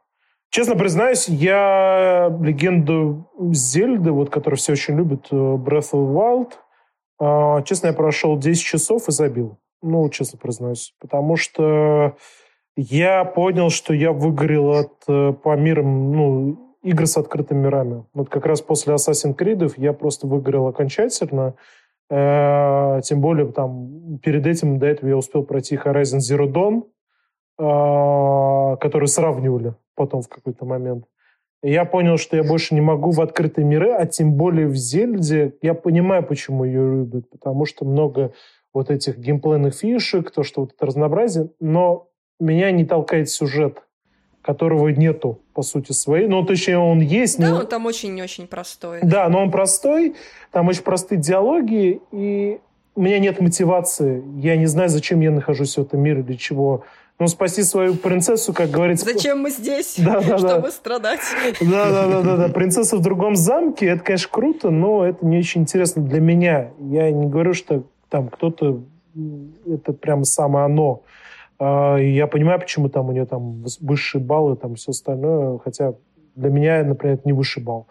Честно признаюсь, я легенду Зельды, вот, которую все очень любят, э, Breath of the Wild, э, честно, я прошел 10 часов и забил. Ну, честно признаюсь. Потому что я понял, что я выгорел от по мирам, ну, игр с открытыми мирами. Вот как раз после Assassin's Creed я просто выгорел окончательно. Э, тем более, там, перед этим, до этого я успел пройти Horizon Zero Dawn, э, который сравнивали потом в какой-то момент. Я понял, что я больше не могу в открытые миры, а тем более в Зельде. Я понимаю, почему ее любят, потому что много вот этих геймплейных фишек, то, что вот это разнообразие, но меня не толкает сюжет которого нету, по сути, своей. Ну, точнее, он есть. Да, но... он там очень-очень простой. Да, но он простой, там очень простые диалоги, и у меня нет мотивации, я не знаю, зачем я нахожусь в этом мире, для чего. Ну, спасти свою принцессу, как говорится... Зачем мы здесь? Да, да, Чтобы да. страдать. Да, да, да, да, да. Принцесса в другом замке, это, конечно, круто, но это не очень интересно для меня. Я не говорю, что там кто-то... Это прямо самое оно. А, я понимаю, почему там у нее там высшие баллы, там все остальное, хотя для меня, например, это не высший балл.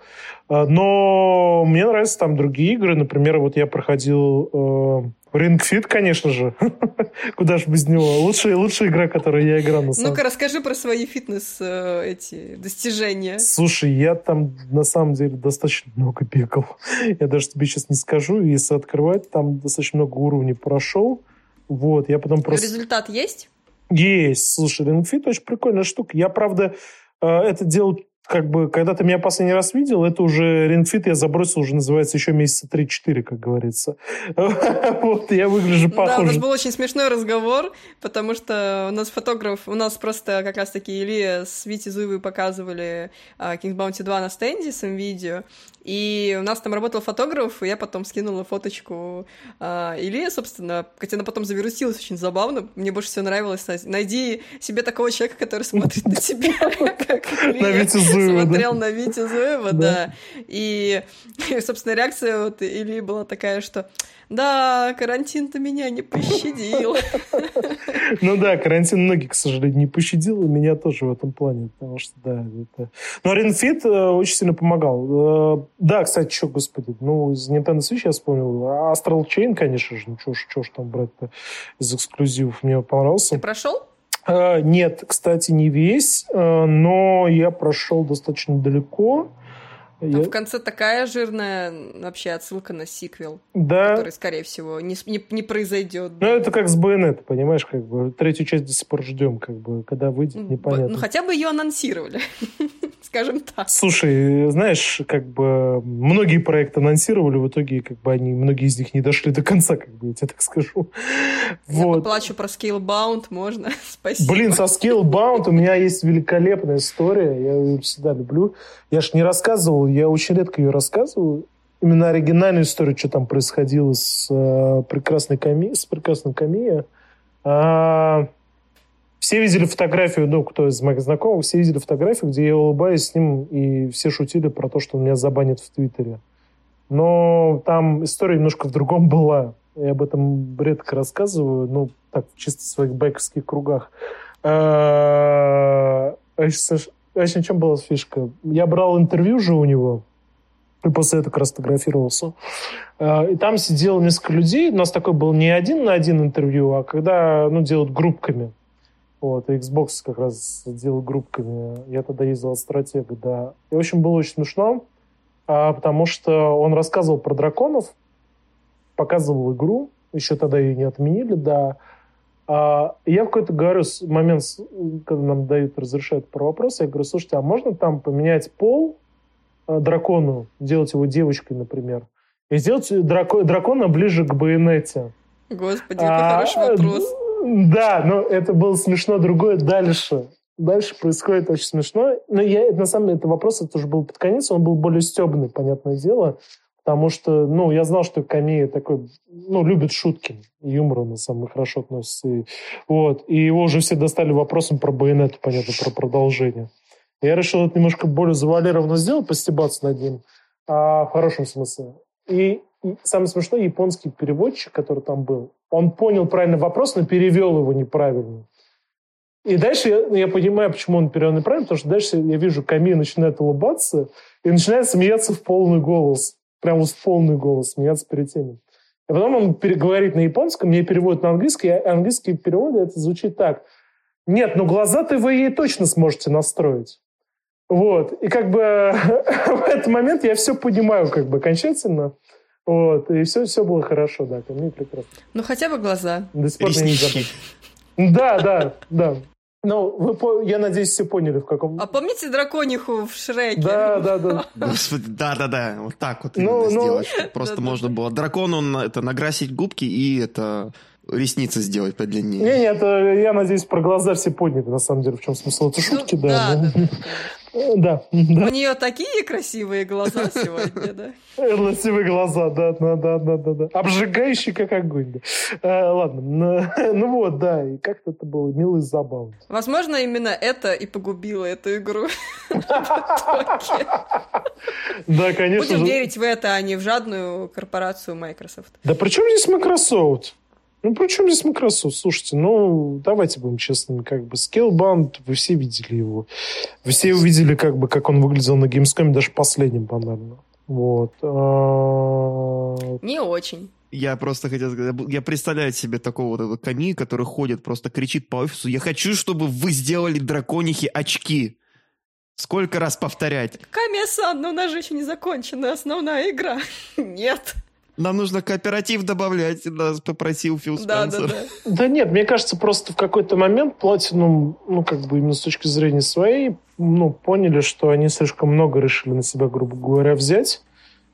А, но мне нравятся там другие игры. Например, вот я проходил э, Ring Fit, конечно же. Куда же без него? Лучшая, лучшая игра, которую я играл на самом Ну-ка, расскажи про свои фитнес э, эти достижения. Слушай, я там на самом деле достаточно много бегал. я даже тебе сейчас не скажу. Если открывать, там достаточно много уровней прошел. Вот, я потом просто... Результат есть? Есть. Слушай, Fit очень прикольная штука. Я, правда, э, это делал как бы, когда ты меня последний раз видел, это уже ринфит я забросил, уже называется еще месяца 3-4, как говорится. Вот, я выгляжу похоже. Да, у нас был очень смешной разговор, потому что у нас фотограф, у нас просто как раз-таки Илья с Вити Зуевой показывали uh, Kings Bounty 2 на стенде с видео, и у нас там работал фотограф, и я потом скинула фоточку э, Илье, собственно, хотя она потом завирусилась очень забавно. Мне больше всего нравилось. Найди себе такого человека, который смотрит на тебя, как Витю Зуева, Смотрел на Витю Зуева, да. И, собственно, реакция вот Ильи была такая, что да, карантин-то меня не пощадил. Ну да, карантин многих, к сожалению, не пощадил, и меня тоже в этом плане, потому что, да, это... Но Ренфит э, очень сильно помогал. Э, да, кстати, что, господи, ну, из Nintendo Switch я вспомнил. Astral Chain, конечно же, ну, что ж там брать-то из эксклюзивов, мне понравился. Ты прошел? Uh, нет, кстати, не весь, uh, но я прошел достаточно далеко. Там я... в конце такая жирная вообще отсылка на сиквел, да. который, скорее всего, не, не, не произойдет. Ну, это как с Байонет, понимаешь, как бы третью часть до сих пор ждем, как бы, когда выйдет, непонятно. Ну, хотя бы ее анонсировали, скажем так. Слушай, знаешь, как бы многие проекты анонсировали, в итоге, как бы, они, многие из них не дошли до конца, как бы, я тебе так скажу. Я вот. поплачу про Scalebound, можно? Спасибо. Блин, со Scalebound у меня есть великолепная история, я ее всегда люблю. Я ж не рассказывал, я очень редко ее рассказываю. Именно оригинальную историю, что там происходило с э, прекрасной Ками, с прекрасной Камия. А, все видели фотографию, ну, кто из моих знакомых, все видели фотографию, где я улыбаюсь с ним, и все шутили про то, что он меня забанит в Твиттере. Но там история немножко в другом была. Я об этом редко рассказываю, ну, так, чисто в своих байковских кругах. А, в общем, чем была фишка? Я брал интервью же у него, и после этого как раз фотографировался. А, и там сидело несколько людей. У нас такой был не один на один интервью, а когда ну, делают группками. Вот, Xbox как раз делал группками. Я тогда ездил от стратега, да. И, в общем, было очень смешно, а, потому что он рассказывал про драконов, показывал игру, еще тогда ее не отменили, да. А, я в какой-то говорю момент, когда нам дают, разрешают про вопрос, я говорю, слушайте, а можно там поменять пол а, дракону, делать его девочкой, например, и сделать драко- дракона ближе к байонете? Господи, это а, хороший вопрос. Да, но это было смешно другое дальше. Дальше происходит очень смешно. Но я, на самом деле, это вопрос, это уже был под конец, он был более стебный, понятное дело потому что, ну, я знал, что Камия такой, ну, любит шутки, юмор он самый хорошо относится. И, вот, и его уже все достали вопросом про байонет, понятно, про продолжение. Я решил это немножко более завуалированно сделать, постебаться над ним, а в хорошем смысле. И, и самое смешное, японский переводчик, который там был, он понял правильный вопрос, но перевел его неправильно. И дальше я, я понимаю, почему он перевел неправильно, потому что дальше я вижу, Ками начинает улыбаться и начинает смеяться в полный голос прям в полный голос, смеяться перед теми. А потом он говорит на японском, мне переводит на английский, а английский перевод это звучит так. Нет, ну глаза-то вы ей точно сможете настроить. Вот. И как бы в этот момент я все понимаю как бы окончательно. Вот. И все, все было хорошо, да. Ко мне прекрасно. Ну, хотя бы глаза. До сих пор не забыл. Да, да, да. Ну, вы, я надеюсь, все поняли, в каком... А помните дракониху в Шреке? Да, да, да. Господи, да-да-да, вот так вот ну, ну, сделать. Просто можно было дракону это накрасить губки и это ресницы сделать подлиннее. Не, нет, я надеюсь, про глаза все подняты, на самом деле, в чем смысл этой Ну, шутки, да, да. да, ну, Да, да. У нее такие красивые глаза сегодня, да? Красивые глаза, да, да, да, да, да, да. Обжигающий, как огонь. да. Э, Ладно, ну, ну вот, да, и как-то это было мило и забавно. Возможно, именно это и погубило эту игру. Да, конечно Будем верить в это, а не в жадную корпорацию Microsoft. Да при чем здесь Microsoft? Ну, при чем здесь Microsoft? Слушайте, ну, давайте будем честными, как бы Scalebound, вы все видели его. Вы все увидели, как бы, как он выглядел на Gamescom, даже последним банально. Вот. А, Не очень. Я просто хотел сказать, я представляю себе такого вот этого Ками, который ходит, просто кричит по офису, я хочу, чтобы вы сделали драконихи очки. Сколько раз повторять? Камия-сан, но у нас же еще не закончена основная игра. Нет. Нам нужно кооператив добавлять, нас попросил Фил Да, Спенсер. да, да. Да нет, мне кажется, просто в какой-то момент Platinum, ну, как бы именно с точки зрения своей, ну, поняли, что они слишком много решили на себя, грубо говоря, взять.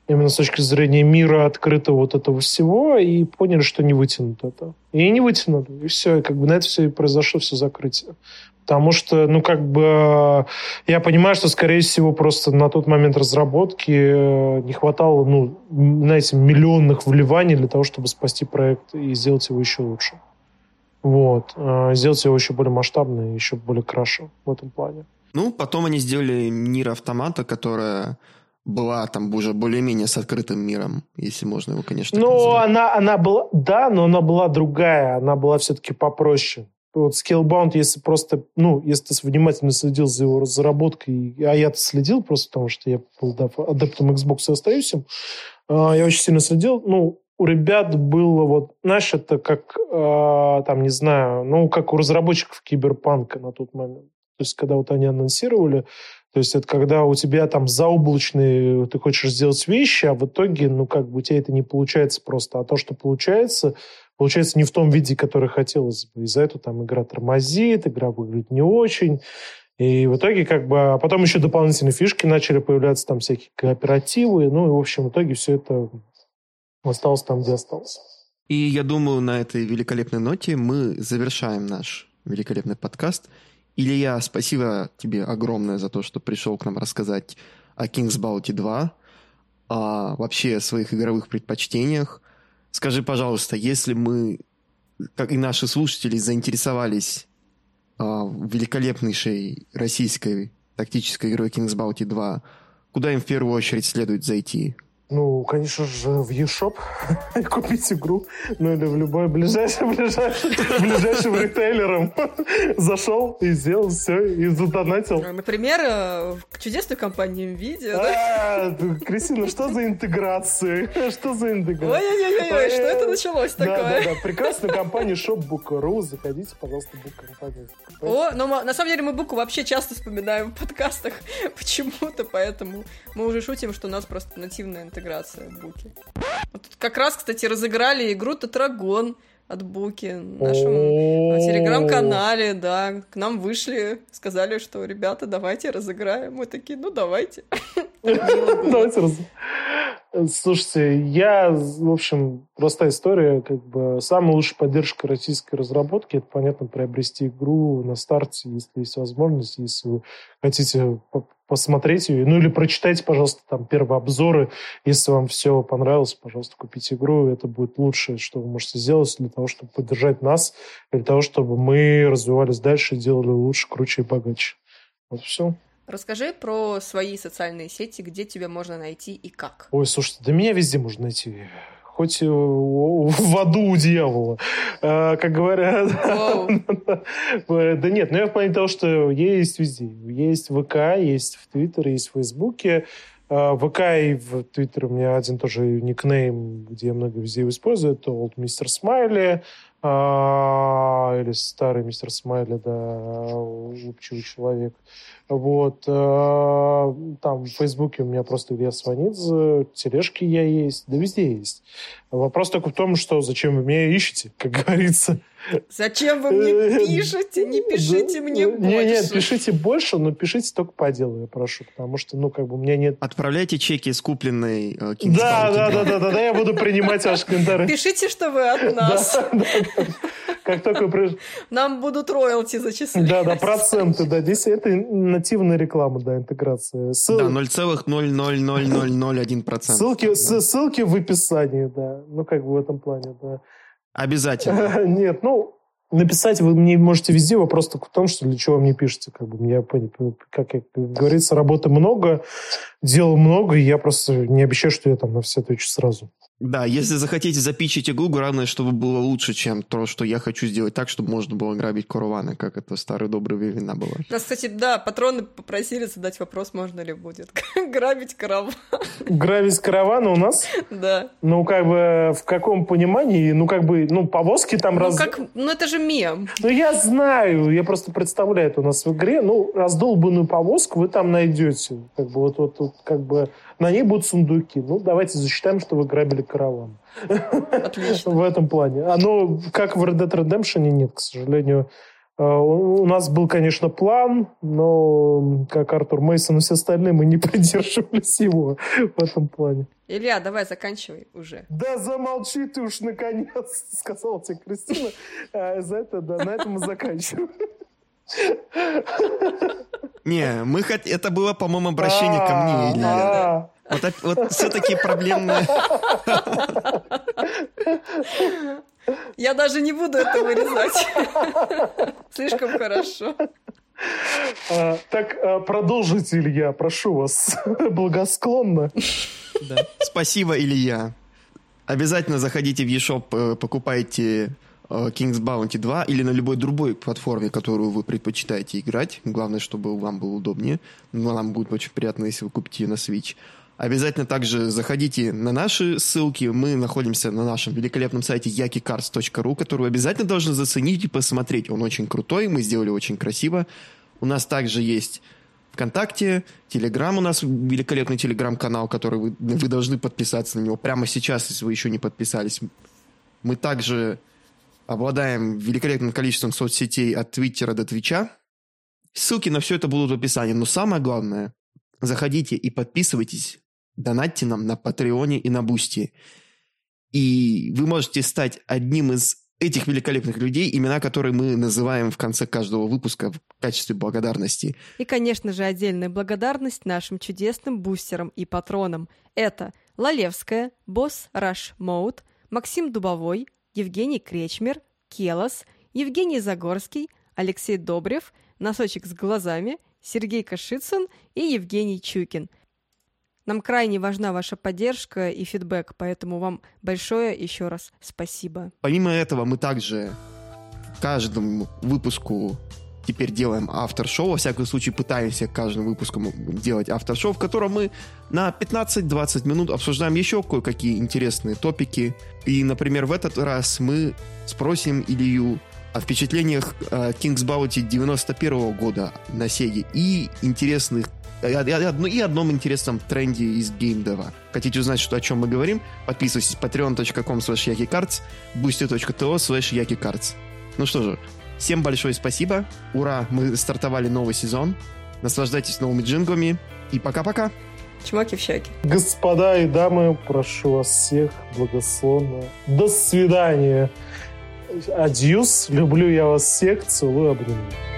Именно с точки зрения мира открытого вот этого всего, и поняли, что не вытянут это. И не вытянули. И все, и как бы на это все и произошло, все закрытие. Потому что, ну, как бы, э, я понимаю, что, скорее всего, просто на тот момент разработки э, не хватало, ну, знаете, миллионных вливаний для того, чтобы спасти проект и сделать его еще лучше. Вот. Э, Сделать его еще более масштабным еще более краше в этом плане. Ну, потом они сделали Нир Автомата, которая была там уже более-менее с открытым миром, если можно его, конечно, называть. она, она была, да, но она была другая, она была все-таки попроще. Вот Scalebound, если просто, ну, если ты внимательно следил за его разработкой, а я-то следил просто потому, что я был да, адептом Xbox и остаюсь им, а, я очень сильно следил, ну, у ребят было вот, знаешь, это как, а, там, не знаю, ну, как у разработчиков Киберпанка на тот момент. То есть, когда вот они анонсировали, то есть это когда у тебя там заоблачные, ты хочешь сделать вещи, а в итоге, ну, как бы у тебя это не получается просто. А то, что получается, получается не в том виде, который хотелось бы. Из-за этого там игра тормозит, игра выглядит не очень. И в итоге как бы... А потом еще дополнительные фишки начали появляться, там всякие кооперативы. Ну, и, в общем, в итоге все это осталось там, где осталось. И я думаю, на этой великолепной ноте мы завершаем наш великолепный подкаст. Илья, спасибо тебе огромное за то, что пришел к нам рассказать о King's Bounty 2, о вообще своих игровых предпочтениях. Скажи, пожалуйста, если мы, как и наши слушатели, заинтересовались а, великолепнейшей российской тактической игрой King's Bounty 2, куда им в первую очередь следует зайти? Ну, конечно же, в eShop купить игру. Ну, или в любой ближайший, ближайший, ближайшим ритейлером. Зашел и сделал все, и задонатил. Например, э, в чудесную компанию NVIDIA? А, Кристина, что за интеграции? Что за интеграция? Ой-ой-ой, что это началось такое? да. Прекрасная компания shopbook.ru. Заходите, пожалуйста, в компанию. О, но мы- на самом деле мы Буку вообще часто вспоминаем в подкастах почему-то, поэтому мы уже шутим, что у нас просто нативная интеграция Буки. Вот тут как раз, кстати, разыграли игру Татрагон от Буки в нашем э, телеграм-канале, да, к нам вышли, сказали, что ребята, давайте разыграем. Мы такие, ну давайте. Давайте. Слушайте, я, в общем, простая история, как бы самая лучшая поддержка российской разработки, это, понятно, приобрести игру на старте, если есть возможность, если вы хотите посмотреть ее, ну или прочитайте, пожалуйста, там первые обзоры, если вам все понравилось, пожалуйста, купите игру, это будет лучшее, что вы можете сделать для того, чтобы поддержать нас, для того, чтобы мы развивались дальше, делали лучше, круче и богаче. Вот все. Расскажи про свои социальные сети, где тебя можно найти и как. Ой, слушайте, да меня везде можно найти. Хоть у- в аду у дьявола. А, как говорят. Э, Да нет, ну я в плане того, что есть везде. Есть ВК, есть в Твиттере, есть в Фейсбуке. ВК и в Твиттере у меня один тоже никнейм, где я много везде его использую. Это Old Mr. Smiley. Или старый мистер Смайли, да, улыбчивый человек. Вот. э, Там в Фейсбуке у меня просто Илья Сванидзе, тележки я есть, да везде есть. Вопрос только в том, что зачем вы меня ищете, как говорится. Зачем вы мне Э, пишете? Не пишите мне больше. Не, нет, пишите больше, но пишите только по делу, я прошу, потому что, ну, как бы у меня нет... Отправляйте чеки с купленной э, Да, да, 2. да, да, да, да, я буду принимать ваши комментарии. Пишите, что вы от нас. Как только при- Нам будут роялти зачислять. Да, да, проценты, да. Здесь это нативная реклама, да, интеграция. Ссыл- Да, 0,00001%. Ссылки, Да. ссылки в описании, да. Ну, как бы в этом плане, да. Обязательно. Нет, ну, написать вы мне можете везде, вопрос только в том, что для чего вы мне пишете. Как бы, я как, как говорится, работы много, дел много, и я просто не обещаю, что я там на все отвечу сразу. Да, если захотите запичить игру, главное, чтобы было лучше, чем то, что я хочу сделать так, чтобы можно было грабить караваны, как это в старые добрые времена было. Нас, кстати, да, патроны попросили задать вопрос, можно ли будет грабить караван. Гравить караваны у нас, Да. ну, как бы, в каком понимании, ну, как бы, ну, повозки там Ну, раз... как, ну это же мем. Ну, я знаю, я просто представляю это у нас в игре. Ну, раздолбанную повозку вы там найдете. Как бы вот, вот, вот как бы на ней будут сундуки. Ну, давайте засчитаем, что вы грабили караван. Отлично. В этом плане. Оно, как в Red Dead Redemption, нет, к сожалению. У у нас был, конечно, план, но, как Артур Мейсон и все остальные, мы не придерживались его в этом плане. Илья, давай заканчивай уже. Да замолчи ты уж наконец, сказала тебе Кристина. А, за это, да, на этом мы заканчиваем. Не, мы хот... это было, по-моему, обращение ко мне, Илья. А, Вот, вот все-таки проблемное... Я даже не буду это вырезать. Слишком хорошо. а, Так, а, продолжите, Илья, прошу вас, благосклонно. Да. Спасибо, Илья. Обязательно заходите в eShop, э, покупайте King's Bounty 2 или на любой другой платформе, которую вы предпочитаете играть. Главное, чтобы вам было удобнее. Но нам будет очень приятно, если вы купите ее на Switch. Обязательно также заходите на наши ссылки. Мы находимся на нашем великолепном сайте yakicards.ru, который вы обязательно должны заценить и посмотреть. Он очень крутой, мы сделали очень красиво. У нас также есть ВКонтакте, Телеграм у нас великолепный Телеграм-канал, который вы, вы должны подписаться на него прямо сейчас, если вы еще не подписались. Мы также обладаем великолепным количеством соцсетей от Твиттера до Твича. Ссылки на все это будут в описании. Но самое главное, заходите и подписывайтесь, донатьте нам на Патреоне и на Бусти. И вы можете стать одним из этих великолепных людей, имена которые мы называем в конце каждого выпуска в качестве благодарности. И, конечно же, отдельная благодарность нашим чудесным бустерам и патронам. Это Лалевская, Boss Rush Mode, Максим Дубовой, Евгений Кречмер, Келос, Евгений Загорский, Алексей Добрев, Носочек с глазами, Сергей Кашицын и Евгений Чукин. Нам крайне важна ваша поддержка и фидбэк, поэтому вам большое еще раз спасибо. Помимо этого, мы также каждому выпуску теперь делаем автор-шоу. Во всяком случае, пытаемся каждым выпуском делать автор-шоу, в котором мы на 15-20 минут обсуждаем еще кое-какие интересные топики. И, например, в этот раз мы спросим Илью о впечатлениях э, King's Bounty 91 года на Сеге и интересных и, и- и одно- и одном интересном тренде из геймдева. Хотите узнать, что, о чем мы говорим? Подписывайтесь patreon.com slash yakicards, boosty.to slash yakicards. Ну что же, всем большое спасибо. Ура, мы стартовали новый сезон. Наслаждайтесь новыми джинглами. И пока-пока. Чмоки в щеки. Господа и дамы, прошу вас всех благословно. До свидания. Адьюс. Люблю я вас всех. Целую, обнимаю.